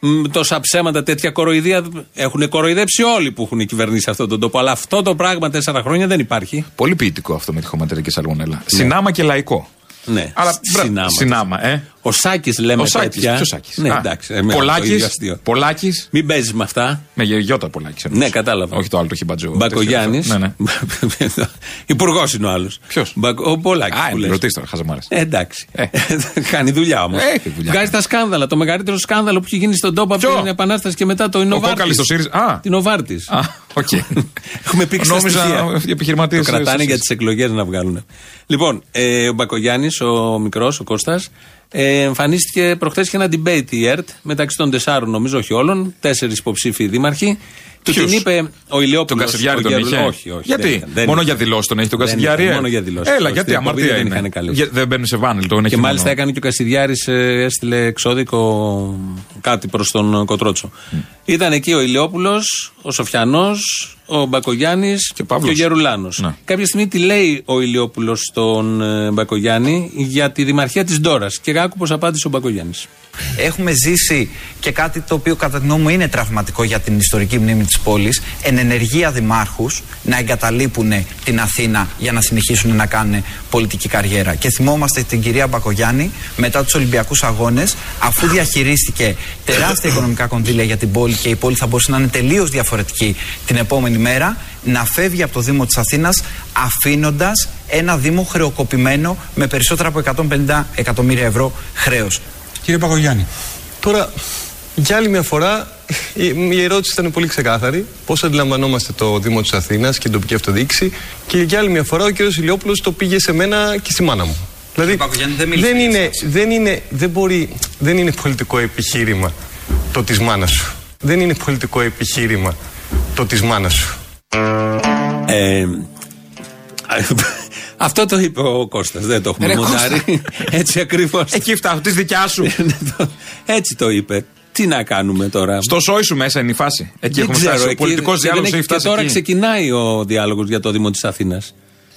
Μ, Τόσα ψέματα, τέτοια κοροϊδία. Έχουν κοροϊδέψει όλοι που έχουν κυβερνήσει αυτόν τον τόπο. Αλλά αυτό το πράγμα τέσσερα χρόνια δεν υπάρχει. Πολύ ποιητικό αυτό με τη χωματερική σαλμονέλα. Συνάμα και λαϊκό. Ναι, Αλλά Σ- μπρα- συνάμα. συνάμα, ε. Ο Σάκης λέμε Ο Σάκης, τέτοια. ποιος Σάκης; Ναι, Α, εντάξει. εμένα το Πολάκης, ίδιο αστείο. Πολάκης. Μην παίζεις με αυτά. Με γιώτα Πολάκης. Ναι, κατάλαβα. Όχι το άλλο το χιμπατζό. Μπακογιάννης. Ναι, ναι. Υπουργός είναι ο άλλος. Ποιος; Ο Πολάκης. Α, είναι ρωτή τώρα, χαζομάρες. Ε, εντάξει. Ε. Κάνει δουλειά όμως. Έχει δουλειά. Βγάζει τα σκάνδαλα. Το μεγαλύτερο σκάνδαλο που έχει γίνει στον τόπο από Ποιο; την Επανάσταση και μετά το είναι ο Ο Κόκκαλης στο ΣΥΡΙΖΑ. Α. Την Οβάρτης. Α, οκ. Έχουμε πήξει τα Νόμιζα στοιχεία. οι επιχειρηματίες, Το κρατάνε εσείς. για τις εκλογές να βγάλουν. Λοιπόν, ε, ο Μπακογιάννης, ο μικρός, ο Κώστας, ε, εμφανίστηκε προχθές και ένα debate η ΕΡΤ μεταξύ των τεσσάρων, νομίζω, όχι όλων, τέσσερις υποψήφοι δήμαρχοι. Τους Ποιους; την είπε ο Ηλιόπουλος. Τον Κασιδιάρη τον είχε; Όχι, όχι. Γιατί; δεν ήταν, δεν μόνο ήταν. για δηλώσεις τον έχει τον Δεν Κασιδιάρη. ήταν, ε; μόνο για δηλώσεις. Έλα, Στην γιατί εκπομπή αμαρτία δεν είναι. είχαν καλέσει. Για- Δεν μπαίνουν σε βάνελ, τον έχει Και μάλιστα μόνο- έκανε και ο Κασιδιάρης, έστειλε εξώδικο κάτι προς τον Κοτρότσο. Ήταν εκεί ο Ηλιόπουλος, ο Σοφιανός, ο Μπακογιάννης και, Παύλος. ο Γερουλάνος. Ναι. Κάποια στιγμή τι λέει ο Ηλιόπουλος στον ε, Μπακογιάννη για τη δημαρχία της Ντόρας. Και άκου πώ απάντησε ο Μπακογιάννης. Έχουμε ζήσει και κάτι το οποίο κατά τη γνώμη μου είναι τραυματικό για την ιστορική μνήμη της πόλης εν ενεργεία δημάρχους να εγκαταλείπουν την Αθήνα για να συνεχίσουν να κάνουν πολιτική καριέρα. Και θυμόμαστε την κυρία Μπακογιάννη μετά τους Ολυμπιακούς Αγώνες αφού διαχειρίστηκε τεράστια οικονομικά κονδύλια για την πόλη και η πόλη θα μπορούσε να είναι τελείως διαφορετική την επόμενη μέρα να φεύγει από το Δήμο της Αθήνας αφήνοντας ένα Δήμο χρεοκοπημένο με περισσότερα από 150 εκατομμύρια ευρώ χρέος. Κύριε Παγωγιάννη, τώρα για άλλη μια φορά η, η ερώτηση ήταν πολύ ξεκάθαρη. Πώς αντιλαμβανόμαστε το Δήμο της Αθήνας και την τοπική αυτοδιοίκηση. Και για άλλη μια φορά ο κ. Ηλιόπουλος το πήγε σε μένα και στη μάνα μου. Δηλαδή Παπαγιάννη, δεν μίλησε δεν, για είναι, εσάς. δεν, είναι, δεν, μπορεί, δεν είναι πολιτικό επιχείρημα το της μάνας σου. Δεν είναι πολιτικό επιχείρημα το της μάνας σου. Ε, αυτό το είπε ο Κώστας, δεν το έχουμε Ρε, μοντάρει. Έτσι ακριβώς. Εκεί φτάνω, της δικιάς σου. Έτσι το είπε. Τι να κάνουμε τώρα; Στο σόι σου μέσα είναι η φάση. Εκεί Δεν έχουμε ξέρω, φτάσει. Ο εκεί- πολιτικός και δεν διάλογος έχει- έχει φτάσει. Και τώρα εκεί. ξεκινάει ο διάλογος για το Δήμο της Αθήνας.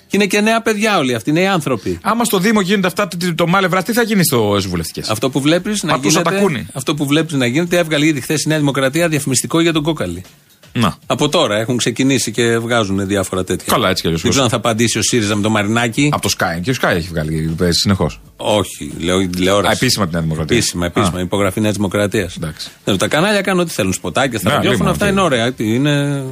Και είναι και νέα παιδιά όλοι αυτοί, νέοι άνθρωποι. Άμα στο Δήμο γίνεται αυτά το, το μάλευρα, τι θα γίνει στο βουλευτικές; Αυτό που βλέπεις να Μα τους γίνεται. ατακούνε. Αυτό που βλέπεις να γίνεται, έβγαλε ήδη χθες η Νέα Δημοκρατία διαφημιστικό για τον Κόκαλη. Να. Από τώρα έχουν ξεκινήσει και βγάζουν διάφορα τέτοια. Καλά, έτσι κι αλλιώς. Δεν ξέρω αν θα απαντήσει ο ΣΥΡΙΖΑ με το Μαρινάκι. Από το Sky. Και ο Sky έχει βγάλει συνεχώς. Όχι, λέω η τηλεόραση. Α, επίσημα την Νέα Δημοκρατία. Επίσημα, επίσημα. Α. Υπογραφή Νέα Δημοκρατίας. Εντάξει. Τα κανάλια κάνουν ό,τι θέλουν. Σποτάκια στα Ναι, ραδιόφωνα, λίγο, αυτά ναι. είναι ωραία. Είναι Ε,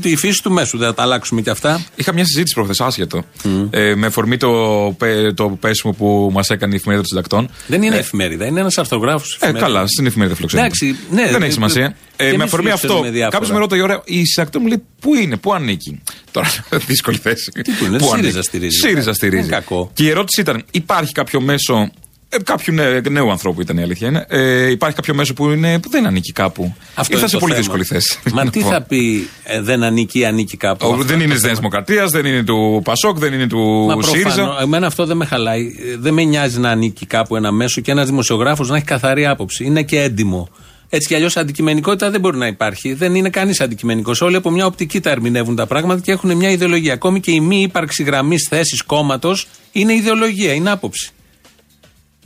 Τη φύση του μέσου, δεν θα τα αλλάξουμε κι αυτά. Είχα μια συζήτηση προχθές, άσχετο. Ε, με αφορμή το, πέ- το πέσιμο που μας έκανε η εφημερίδα των συντακτών. Δεν είναι εφημερίδα, είναι ένας αρθογράφο. Ε, καλά, στην εφημερίδα φιλοξενία. Εντάξει, ναι, Δεν ε, έχει σημασία. και Ε, εμείς με αφορμή αυτό, φιλοξενούμε διάφορα. κάποιος με ρωτάει, ωραία, η συντακτών μου λέει πού είναι, πού ανήκει; Τώρα, δύσκολη θέση. Τι που είναι, Πού ΣΥΡΙΖΑ ανήκει; στηρίζει. ΣΥΡΙΖΑ στηρίζει. Είναι κακό. Και η ερώτηση ήταν, υπάρχει κάποιο μέσο. Ε, κάποιου νέ, νέου ανθρώπου ήταν η αλήθεια. Είναι. Ε, υπάρχει κάποιο μέσο που, είναι, που δεν ανήκει κάπου. Αυτό Ήρθα είναι σε το πολύ θέμα. δύσκολη θέση. Μα τι Λοιπόν. θα πει ε, δεν ανήκει ή ανήκει κάπου; Ο- Αυτό δεν είναι το τη Νέα θέμα. Δημοκρατία, δεν είναι του Πασόκ, δεν είναι του Μα ΣΥΡΙΖΑ. προφανώς, εμένα αυτό δεν με χαλάει. Ε, Δεν με νοιάζει να ανήκει κάπου ένα μέσο και ένας δημοσιογράφος να έχει καθαρή άποψη. Είναι και έντιμο. Έτσι κι αλλιώς αντικειμενικότητα δεν μπορεί να υπάρχει. Δεν είναι κανείς αντικειμενικός. Όλοι από μια οπτική τα ερμηνεύουν τα πράγματα και έχουν μια ιδεολογία. Ακόμη και η μη ύπαρξη γραμμής θέσης κόμματος είναι ιδεολογία, είναι άποψη.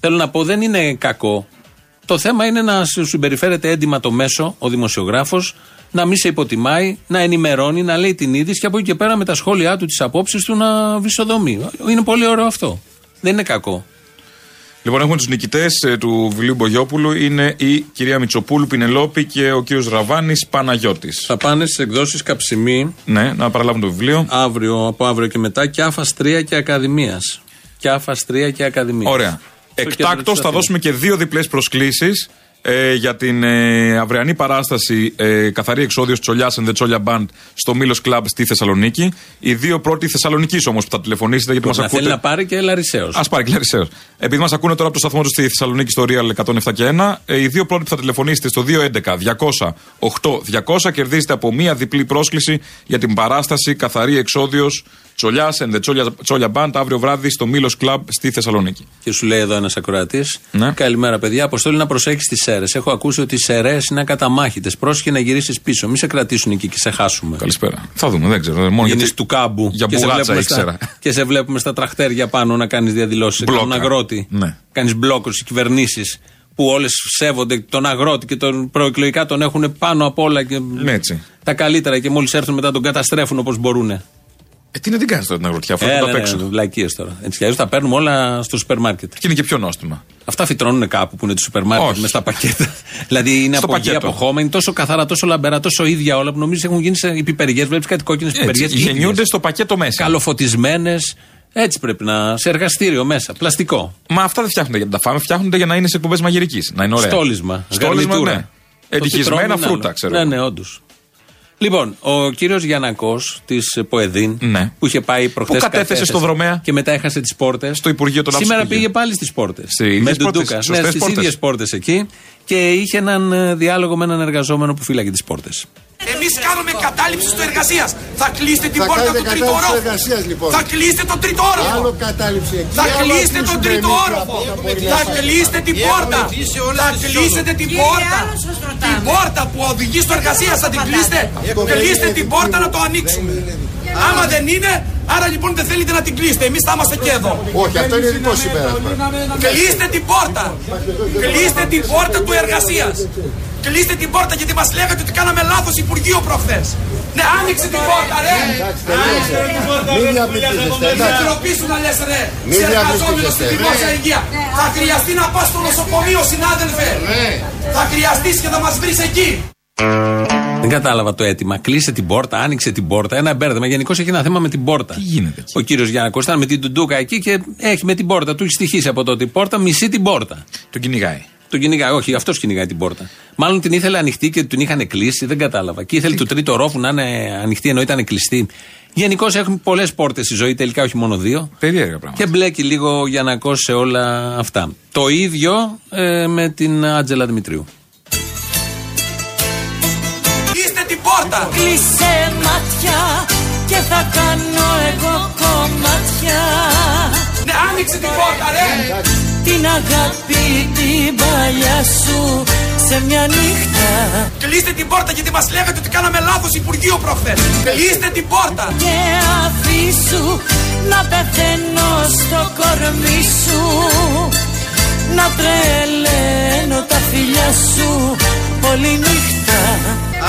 Θέλω να πω, δεν είναι κακό. Το θέμα είναι να σου συμπεριφέρεται έντιμα το μέσο, ο δημοσιογράφος, να μην σε υποτιμάει, να ενημερώνει, να λέει την είδηση και από εκεί και πέρα με τα σχόλιά του, τις απόψεις του να βυσοδομεί. Είναι πολύ ωραίο αυτό. Δεν είναι κακό. Λοιπόν, έχουμε τους νικητές του βιβλίου Μπογιόπουλου. Είναι η κυρία Μητσοπούλου Πινελόπη και ο κύριος Ραβάνης Παναγιώτης. Θα πάνε στις εκδόσεις Καψιμή Ναι, να παραλάβουν το βιβλίο. αύριο, από αύριο και μετά και άφας 3 και Ακαδημίας. Και άφας 3 και Ακαδημίας. Ωραία. Στο κέντρο Εκτάκτο της θα Αθήνας. δώσουμε και δύο διπλές προσκλήσεις ε, για την ε, αυριανή παράσταση ε, Καθαρή Εξόδιος Τσολιάς and the Τσόλια Band στο Μήλο Club στη Θεσσαλονίκη. Οι δύο πρώτοι Θεσσαλονίκη όμως που θα τηλεφωνήσετε γιατί μας Να θέλει ακούτε. να πάρει και Λαρισαίος. Α πάρει και Λαρισαίος. Επειδή μας ακούνε τώρα από το σταθμό τους στη Θεσσαλονίκη στο Real 107 και 1, ε, οι δύο πρώτοι που θα τηλεφωνήσετε στο 211 200 8 200 κερδίζετε από μία διπλή πρόσκληση για την παράσταση Καθαρή Εξόδιος Τσολιάς and the Τσόλια, Τσόλια Band αύριο βράδυ στο Μήλος Club στη Θεσσαλονίκη. Και σου λέει εδώ ένας ακροατής. Ναι. Καλημέρα, παιδιά. Αποστόλη να προσέχεις τις σέρε. Έχω ακούσει ότι οι σέρε είναι ακαταμάχητες. Πρόσεχε να γυρίσεις πίσω. Μη σε κρατήσουν εκεί και σε χάσουμε. Καλησπέρα. Θα δούμε, δεν ξέρω. Μόνο Γίνεις γιατί- του κάμπου. Για και σε, μπουγάτσα βλέπουμε ήξερα. στα, και σε βλέπουμε στα τραχτέρια πάνω να κάνεις διαδηλώσεις. Μπλόκα. Τον αγρότη. Ναι. Κάνεις μπλόκο στι κυβερνήσεις που όλες σέβονται τον αγρότη και τον προεκλογικά τον έχουν πάνω απ' όλα και Ναι, έτσι. τα καλύτερα και μόλις έρθουν μετά τον καταστρέφουν όπως μπορούν. Ε, τι να την κάνεις τώρα την αγροτιά, αφού Ε, τα ναι, απ' έξω. ναι, βλακίες τώρα. Έτσι κι αλλιώς τα παίρνουμε όλα στο σούπερ μάρκετ. Και είναι και πιο νόστιμα. Αυτά φυτρώνουν κάπου που είναι του σούπερ μάρκετ Όχι. μες στα πακέτα. δηλαδή είναι Στο από γη, πακέτο. από χώμα, είναι τόσο καθαρά, τόσο λαμπερά, τόσο ίδια όλα που νομίζεις έχουν γίνει σε πιπεριές. Βλέπεις κάτι κόκκινες πιπεριές; Έτσι, γεννιούνται στο πακέτο μέσα. Καλοφωτισμένες. Έτσι πρέπει να. σε εργαστήριο μέσα. Πλαστικό. Μα αυτά δεν φτιάχνονται για να τα φάμε, φτιάχνονται για να είναι σε εκπομπέ μαγειρικής. Να είναι ωραία. Στόλισμα. Στόλισμα, γαρνιτούρα. ναι. Το Ευτυχισμένα τιτρόμι είναι φρούτα, άλλο. ξέρω. Ναι, εγώ. ναι, όντως. Λοιπόν, ο κύριος Γιανακός της Ποεδίν Ναι. που είχε πάει προχθές. Που κατέθεσε στο δρομέα. Και μετά έχασε τις πόρτες. Στο Υπουργείο των Σήμερα Αψυχικών. πήγε πάλι στις πόρτες. Σε ίδιες Με πόρτες, ντουντούκα. σωστές Ναι, στις πόρτες. ίδιες πόρτες εκεί. Και είχε έναν ε, διάλογο με έναν εργαζόμενο που φύλαγε τις πόρτες. Εμείς κάνουμε κατάληψη στο εργασίας. Θα κλείσετε την Θα πόρτα κάνετε του τρίτου κατάληψη όροφου. εργασίας, λοιπόν. Θα κλείσετε τον τρίτο όροφο. Άλλο κατάληψη εκεί. Θα άλλο κλείσετε τον αφήσουμε τρίτο εμείς όροφο. από τα μπορεί να Θα φάει. κλείσετε την πόρτα. Θα κλείσετε την πόρτα. Την πόρτα που οδηγεί στο εργασίας θα την κλείσετε. Κλείστε την πόρτα να το ανοίξουμε. Άμα δεν είναι, άρα λοιπόν δεν θέλετε να την κλείσετε. Εμείς θα είμαστε και εδώ. Όχι, αυτό είναι δικό συμπέρασμα. Κλείστε την πόρτα. Κλείστε την πόρτα του εργασίας. Κλείστε την πόρτα γιατί μας λέγατε ότι κάναμε λάθος Υπουργείο προχθές. Ναι, άνοιξε την πόρτα, ρε! Μην διαπληκτίζεστε. Δεν εντάξει. τροπή σου να λε, ρε! Μην Σε εργαζόμενο στην διαπληκτίζεστε. δημόσια υγεία. Θα χρειαστεί να πας στο νοσοκομείο, συνάδελφε. Θα χρειαστείς και θα μας βρεις εκεί. Δεν κατάλαβα το αίτημα. Κλείσε την πόρτα, άνοιξε την πόρτα. Ένα μπέρδεμα. Γενικώς έχει ένα θέμα με την πόρτα. Τι γίνεται εκεί. Ο κύριος Γιάννακος ήταν με την τουντούκα εκεί και έχει με την πόρτα. Του έχει στοιχήσει από τότε η πόρτα, μισεί την πόρτα. Τον κυνηγάει. Τον κυνηγάει, όχι, αυτός κυνηγάει την πόρτα. Μάλλον την ήθελε ανοιχτή και την είχαν κλείσει, δεν κατάλαβα. Και ήθελε του τρίτου ρόφου να είναι ανοιχτή ενώ ήταν κλειστή. Γενικώς έχουμε πολλές πόρτες στη ζωή, τελικά όχι μόνο δύο. Περίεργα πράγματα. Και μπλέκει λίγο ο Γιανακός σε όλα αυτά. Το ίδιο ε, με την Άτζελα Δημητρίου. Κλείστε την πόρτα. Κλείσε μάτια και θα κάνω εγώ κομμάτια Ναι, άνοιξε την πόρτα, ρε! Την αγάπη την παλιά σου σε μια νύχτα Κλείστε την πόρτα γιατί μας λέγατε ότι κάναμε λάθος Υπουργείο προχθέ. Κλείστε την πόρτα. Και αφήσου να πεθαίνω στο κορμί σου Να τρελαίνω τα φιλιά σου όλη νύχτα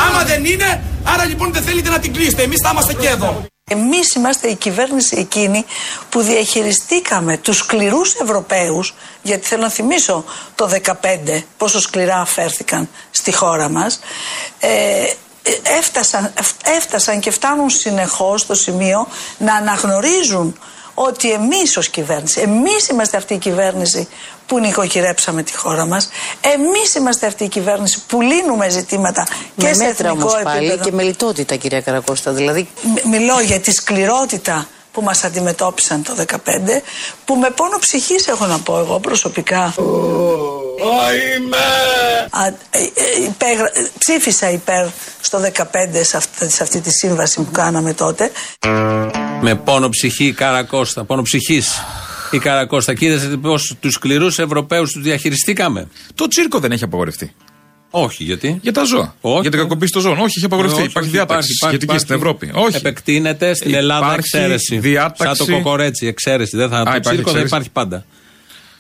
Άμα δεν είναι, άρα λοιπόν δεν θέλετε να την κλείσετε. Εμείς θα είμαστε και εδώ. Εμείς είμαστε η κυβέρνηση εκείνη που διαχειριστήκαμε τους σκληρούς Ευρωπαίους, γιατί θέλω να θυμίσω το 2015 πόσο σκληρά αφέρθηκαν στη χώρα μας, ε, ε, έφτασαν, εφ- έφτασαν και φτάνουν συνεχώς στο σημείο να αναγνωρίζουν ότι εμείς ως κυβέρνηση, εμείς είμαστε αυτή η κυβέρνηση που νοικοκυρέψαμε τη χώρα μας, εμείς είμαστε αυτή η κυβέρνηση που λύνουμε ζητήματα και με σε μέτρα εθνικό όμως πάλι επίπεδο. και με λιτότητα, κυρία Καρακώστα. Δηλαδή, Μ- Μιλώ για τη σκληρότητα που μας αντιμετώπισαν το 2015 που με πόνο ψυχής έχω να πω εγώ προσωπικά Α, ε, ε, υπέγρα- ε, ψήφισα υπέρ στο 15 σε αυτή, σε αυτή τη σύμβαση που κάναμε τότε Με πόνο ψυχή η Καρακώστα. Πόνο ψυχής η Καρακώστα. Και είδε πώς τους σκληρούς Ευρωπαίους τους διαχειριστήκαμε. Το τσίρκο δεν έχει απαγορευτεί. Όχι, γιατί; Για τα ζώα. Όχι. Για την κακοποίηση των ζώων. Όχι, έχει απαγορευτεί. Όχι, υπάρχει όχι, διάταξη υπάρχει, σχετική υπάρχει. στην Ευρώπη. Όχι. Επεκτείνεται στην Ελλάδα Υπάρχει εξαίρεση. διάταξη- Σαν το κοκορέτσι, εξαίρεση. Δεν θα, το υπάρχει τσίρκο δεν εξαίρεση. υπάρχει πάντα.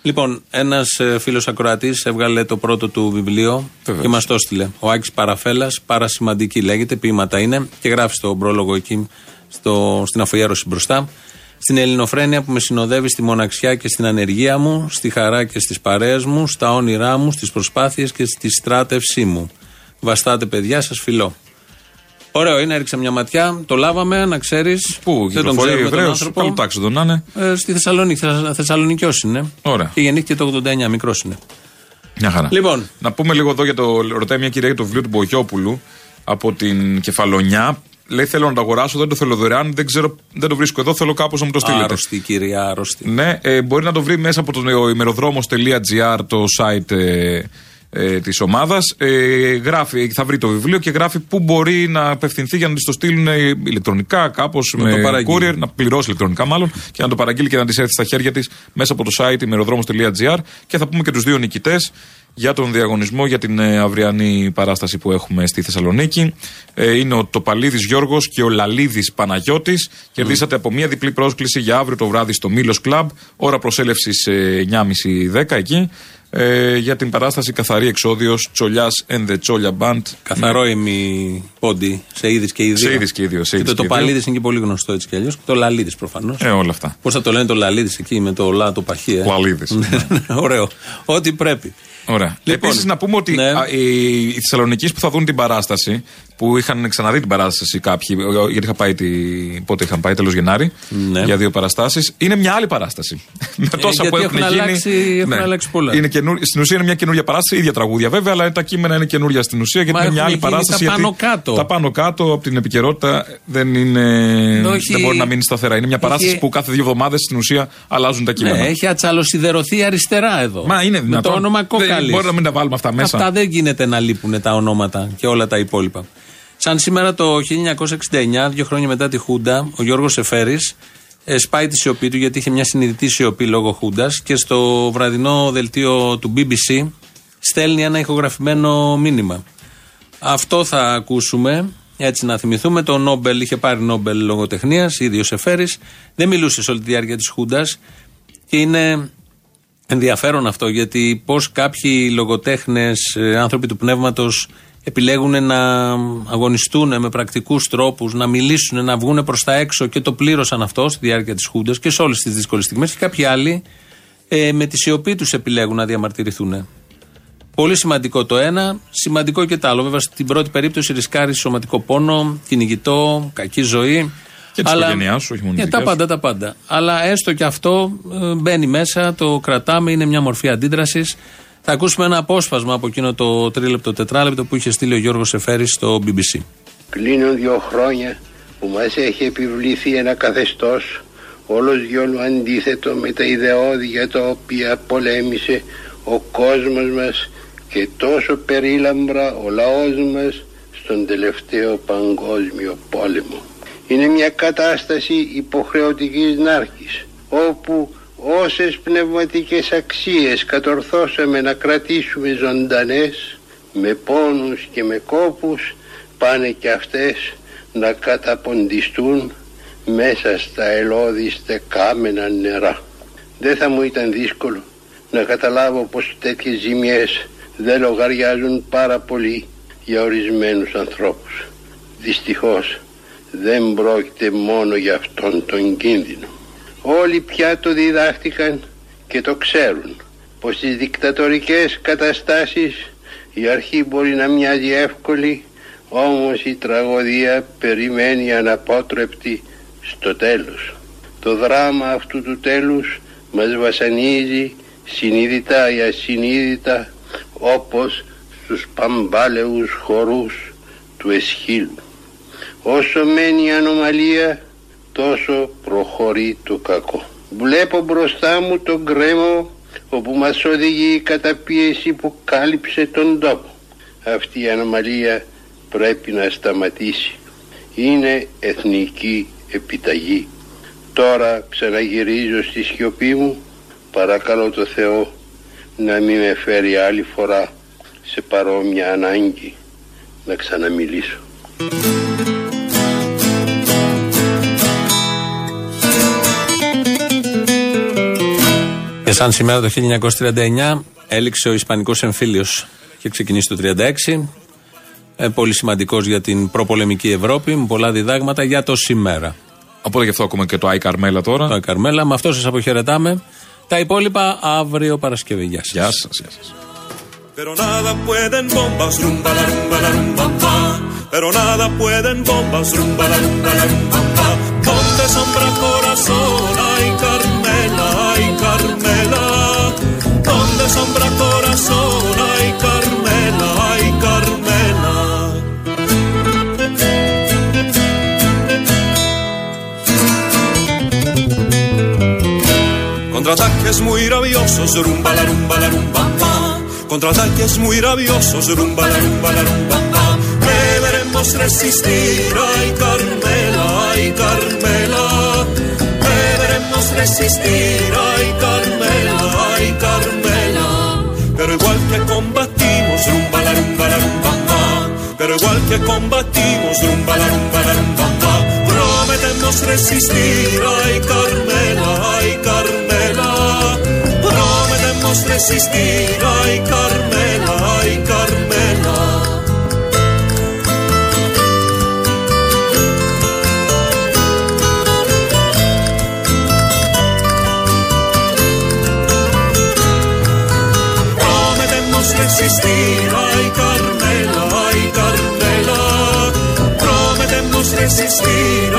Λοιπόν, ένας φίλος ακροατής έβγαλε το πρώτο του βιβλίο Βεβαίως. και μας το έστειλε. Ο Άκης Παραφέλας, Παρασημαντική λέγεται, ποίηματα είναι και γράφει στον πρόλογο εκεί, στο, στην αφιέρωση μπροστά. Στην ελληνοφρένεια που με συνοδεύει στη μοναξιά και στην ανεργία μου, στη χαρά και στις παρέες μου, στα όνειρά μου, στις προσπάθειες και στη στράτευσή μου. Βαστάτε, παιδιά, σας φιλώ. Ωραίο είναι, έριξε μια ματιά. Το λάβαμε, να ξέρεις. Πού δεν τον κυκλοφορεί ξέρουμε τον Εβραίος; άνθρωπο. Καλού τάξη τον να είναι. Ε, στη Θεσσαλονίκη. Θεσα, Θεσσαλονικιός είναι. Ωραία. Και γεννήθηκε το 89, μικρός είναι. Μια χαρά. Λοιπόν. Να πούμε λίγο εδώ για το. Ρωτάει μια κυρία για το βιβλίο του Μπογιόπουλου από την Κεφαλονιά. Λέει: Θέλω να το αγοράσω, δεν το θέλω δωρεάν, δεν, ξέρω, δεν το βρίσκω εδώ, θέλω κάπως να μου το στείλετε. Άρρωστη, κυρία, άρρωστη. Ναι, ε, μπορεί να το βρει μέσα από το ημεροδρόμο.gr, το site ε, ε, της ομάδας. Ε, γράφει, θα βρει το βιβλίο και γράφει πού μπορεί να απευθυνθεί για να της το στείλουν ε, ηλεκτρονικά, κάπως Να με το παραγγείλει. courier, να πληρώσει ηλεκτρονικά μάλλον και να το παραγγείλει και να της έρθει στα χέρια της μέσα από το site ημεροδρόμο.gr. Και θα πούμε και τους δύο νικητές για τον διαγωνισμό για την ε, αυριανή παράσταση που έχουμε στη Θεσσαλονίκη. Ε, είναι ο Τοπαλίδης Γιώργος και ο Λαλίδης Παναγιώτης. Κερδίσατε από μία διπλή πρόσκληση για αύριο το βράδυ στο Μήλος Κλαμπ. Ώρα προσέλευσης 9.30-10 εκεί. Ε, για την παράσταση Καθαρή Εξόδιος Τσολιάς and the Τσόλια Band. Καθαρό ημι πόντι σε είδης και ιδίω. Σε είδης και ιδίως, σε Και είδης το και τοπαλίδης ιδίως. είναι και πολύ γνωστό έτσι κι αλλιώς. Το λαλίδης προφανώς. Ε, όλα αυτά. Πώς θα το λένε το λαλίδης εκεί με το λα το παχύ. Ε; Λαλίδης, Ναι, Ωραίο. Ό,τι πρέπει. Ωραία. Λοιπόν, Επίσης, να πούμε ότι ναι. α, οι, οι Θεσσαλονίκοι που θα δουν την παράσταση, που είχαν ξαναδεί την παράσταση κάποιοι, ε, γιατί είχα πάει. Τη, πότε είχαν πάει, τέλος Γενάρη, Ναι. για δύο παραστάσεις, είναι μια άλλη παράσταση. Με τόσα γιατί που έχουν, έχουν γίνει. αλλάξει- έχουν αλλάξει πολλά. Είναι καινούρ- στην ουσία είναι μια καινούργια παράσταση, ίδια τραγούδια βέβαια, αλλά τα κείμενα είναι καινούργια στην ουσία γιατί Μα είναι μια έχουν άλλη γίνει παράσταση. τα γιατί πάνω κάτω. Τα πάνω κάτω από την επικαιρότητα δεν, είναι, Όχι. δεν μπορεί να μείνει σταθερά. Είναι μια Έχει- παράσταση που κάθε δύο εβδομάδες στην ουσία αλλάζουν τα κείμενα. Ναι, έχει ατσαλοσιδερωθεί αριστερά εδώ. Μα είναι Με δυνατόν. το όνομα Δεν- Κόκαλης. μπορεί να μην τα βάλουμε αυτά μέσα. Αυτά δεν γίνεται να λείπουν τα ονόματα και όλα τα υπόλοιπα. Σαν σήμερα το 1969, δύο χρόνια μετά τη Χούντα, ο Γιώργος Εφέρη σπάει τη σιωπή του γιατί είχε μια συνειδητή σιωπή λόγω Χούντας και στο βραδινό δελτίο του BBC στέλνει ένα ηχογραφημένο μήνυμα. Αυτό θα ακούσουμε. Έτσι να θυμηθούμε, το Νόμπελ είχε πάρει Νόμπελ λογοτεχνίας, ίδιο Εφέρη. Δεν μιλούσε σε όλη τη διάρκεια της Χούντας και είναι ενδιαφέρον αυτό γιατί πώς κάποιοι λογοτέχνες, άνθρωποι του πνεύματος, επιλέγουν να αγωνιστούν με πρακτικούς τρόπους, να μιλήσουν, να βγουν προς τα έξω και το πλήρωσαν αυτό στη διάρκεια της Χούντας και σε όλες τις δύσκολες στιγμές. Και κάποιοι άλλοι ε, με τη σιωπή τους επιλέγουν να διαμαρτυρηθούν. Πολύ σημαντικό το ένα, σημαντικό και το άλλο. Βέβαια, στην πρώτη περίπτωση ρισκάρει σωματικό πόνο, κυνηγητό, κακή ζωή. Και της οικογένειάς σου, όχι μόνο Και της τα δικές πάντα, τα πάντα. Αλλά έστω και αυτό ε, μπαίνει μέσα, το κρατάμε, είναι μια μορφή αντίδρασης. Θα ακούσουμε ένα απόσπασμα από εκείνο το τρίλεπτο, τετράλεπτο που είχε στείλει ο Γιώργος Εφέρης στο BBC. Κλείνουν δύο χρόνια που μας έχει επιβληθεί ένα καθεστώς όλος διόλου αντίθετο με τα ιδεώδη για τα οποία πολέμησε ο κόσμος μας και τόσο περίλαμπρα ο λαός μας στον τελευταίο παγκόσμιο πόλεμο. Είναι μια κατάσταση υποχρεωτικής νάρκης όπου όσες πνευματικές αξίες κατορθώσαμε να κρατήσουμε ζωντανές με πόνους και με κόπους πάνε και αυτές να καταποντιστούν μέσα στα ελώδιστε κάμενα νερά. Δεν θα μου ήταν δύσκολο να καταλάβω πως τέτοιες ζημιές δεν λογαριάζουν πάρα πολύ για ορισμένους ανθρώπους. Δυστυχώς δεν πρόκειται μόνο για αυτόν τον κίνδυνο. Όλοι πια το διδάχτηκαν και το ξέρουν πως στις δικτατορικές καταστάσεις η αρχή μπορεί να μοιάζει εύκολη Όμως η τραγωδία περιμένει αναπότρεπτη στο τέλος. Το δράμα αυτού του τέλους μας βασανίζει συνείδητα ή ασυνείδητα όπως στους παμπάλαιους χορούς του Εσχύλου. Όσο μένει η ανομαλία τόσο προχωρεί το κακό. Βλέπω μπροστά μου τον γκρέμο όπου μας οδηγεί η καταπίεση που κάλυψε τον τόπο. Αυτή η ανομαλία πρέπει να σταματήσει. Είναι εθνική επιταγή. Τώρα ξαναγυρίζω στη σιωπή μου. Παρακαλώ το Θεό να μην με φέρει άλλη φορά σε παρόμοια ανάγκη να ξαναμιλήσω. Και σαν σήμερα το 1939 έληξε ο Ισπανικός εμφύλιος και ξεκινήσει το 1936. Ε, πολύ σημαντικός για την προπολεμική Ευρώπη, με πολλά διδάγματα για το σήμερα. Οπότε γι' αυτό ακούμε και το Άι Καρμέλα τώρα. Το Άι Καρμέλα, με αυτό σας αποχαιρετάμε. Τα υπόλοιπα αύριο Παρασκευή. Γεια σας. Γεια σας. Γεια σας. Pero nada pueden bombas, rumba la rumba la rumba pa. Pero nada pueden bombas, rumba la rumba la rumba pa. Ponte sombra corazón, Ponte sombra corazón, ay Carmela, ay Carmela. Contraataques muy rabiosos, rumba la rumba la rumba. Contraataques muy rabiosos, rumba la rumba la rumba. Deberemos resistir, ay Carmela, ay Carmela. Deberemos resistir, ay Carmela. Pero igual que combatimos, rumba la rumba la rumba. Pero igual que combatimos, rumba la rumba la rumba. Prometemos resistir, ay Carmela, ay Carmela. Prometemos resistir, ay Carmela, ay Carmela. Resistir, ay Carmela, ay Carmela. Prometemos resistir,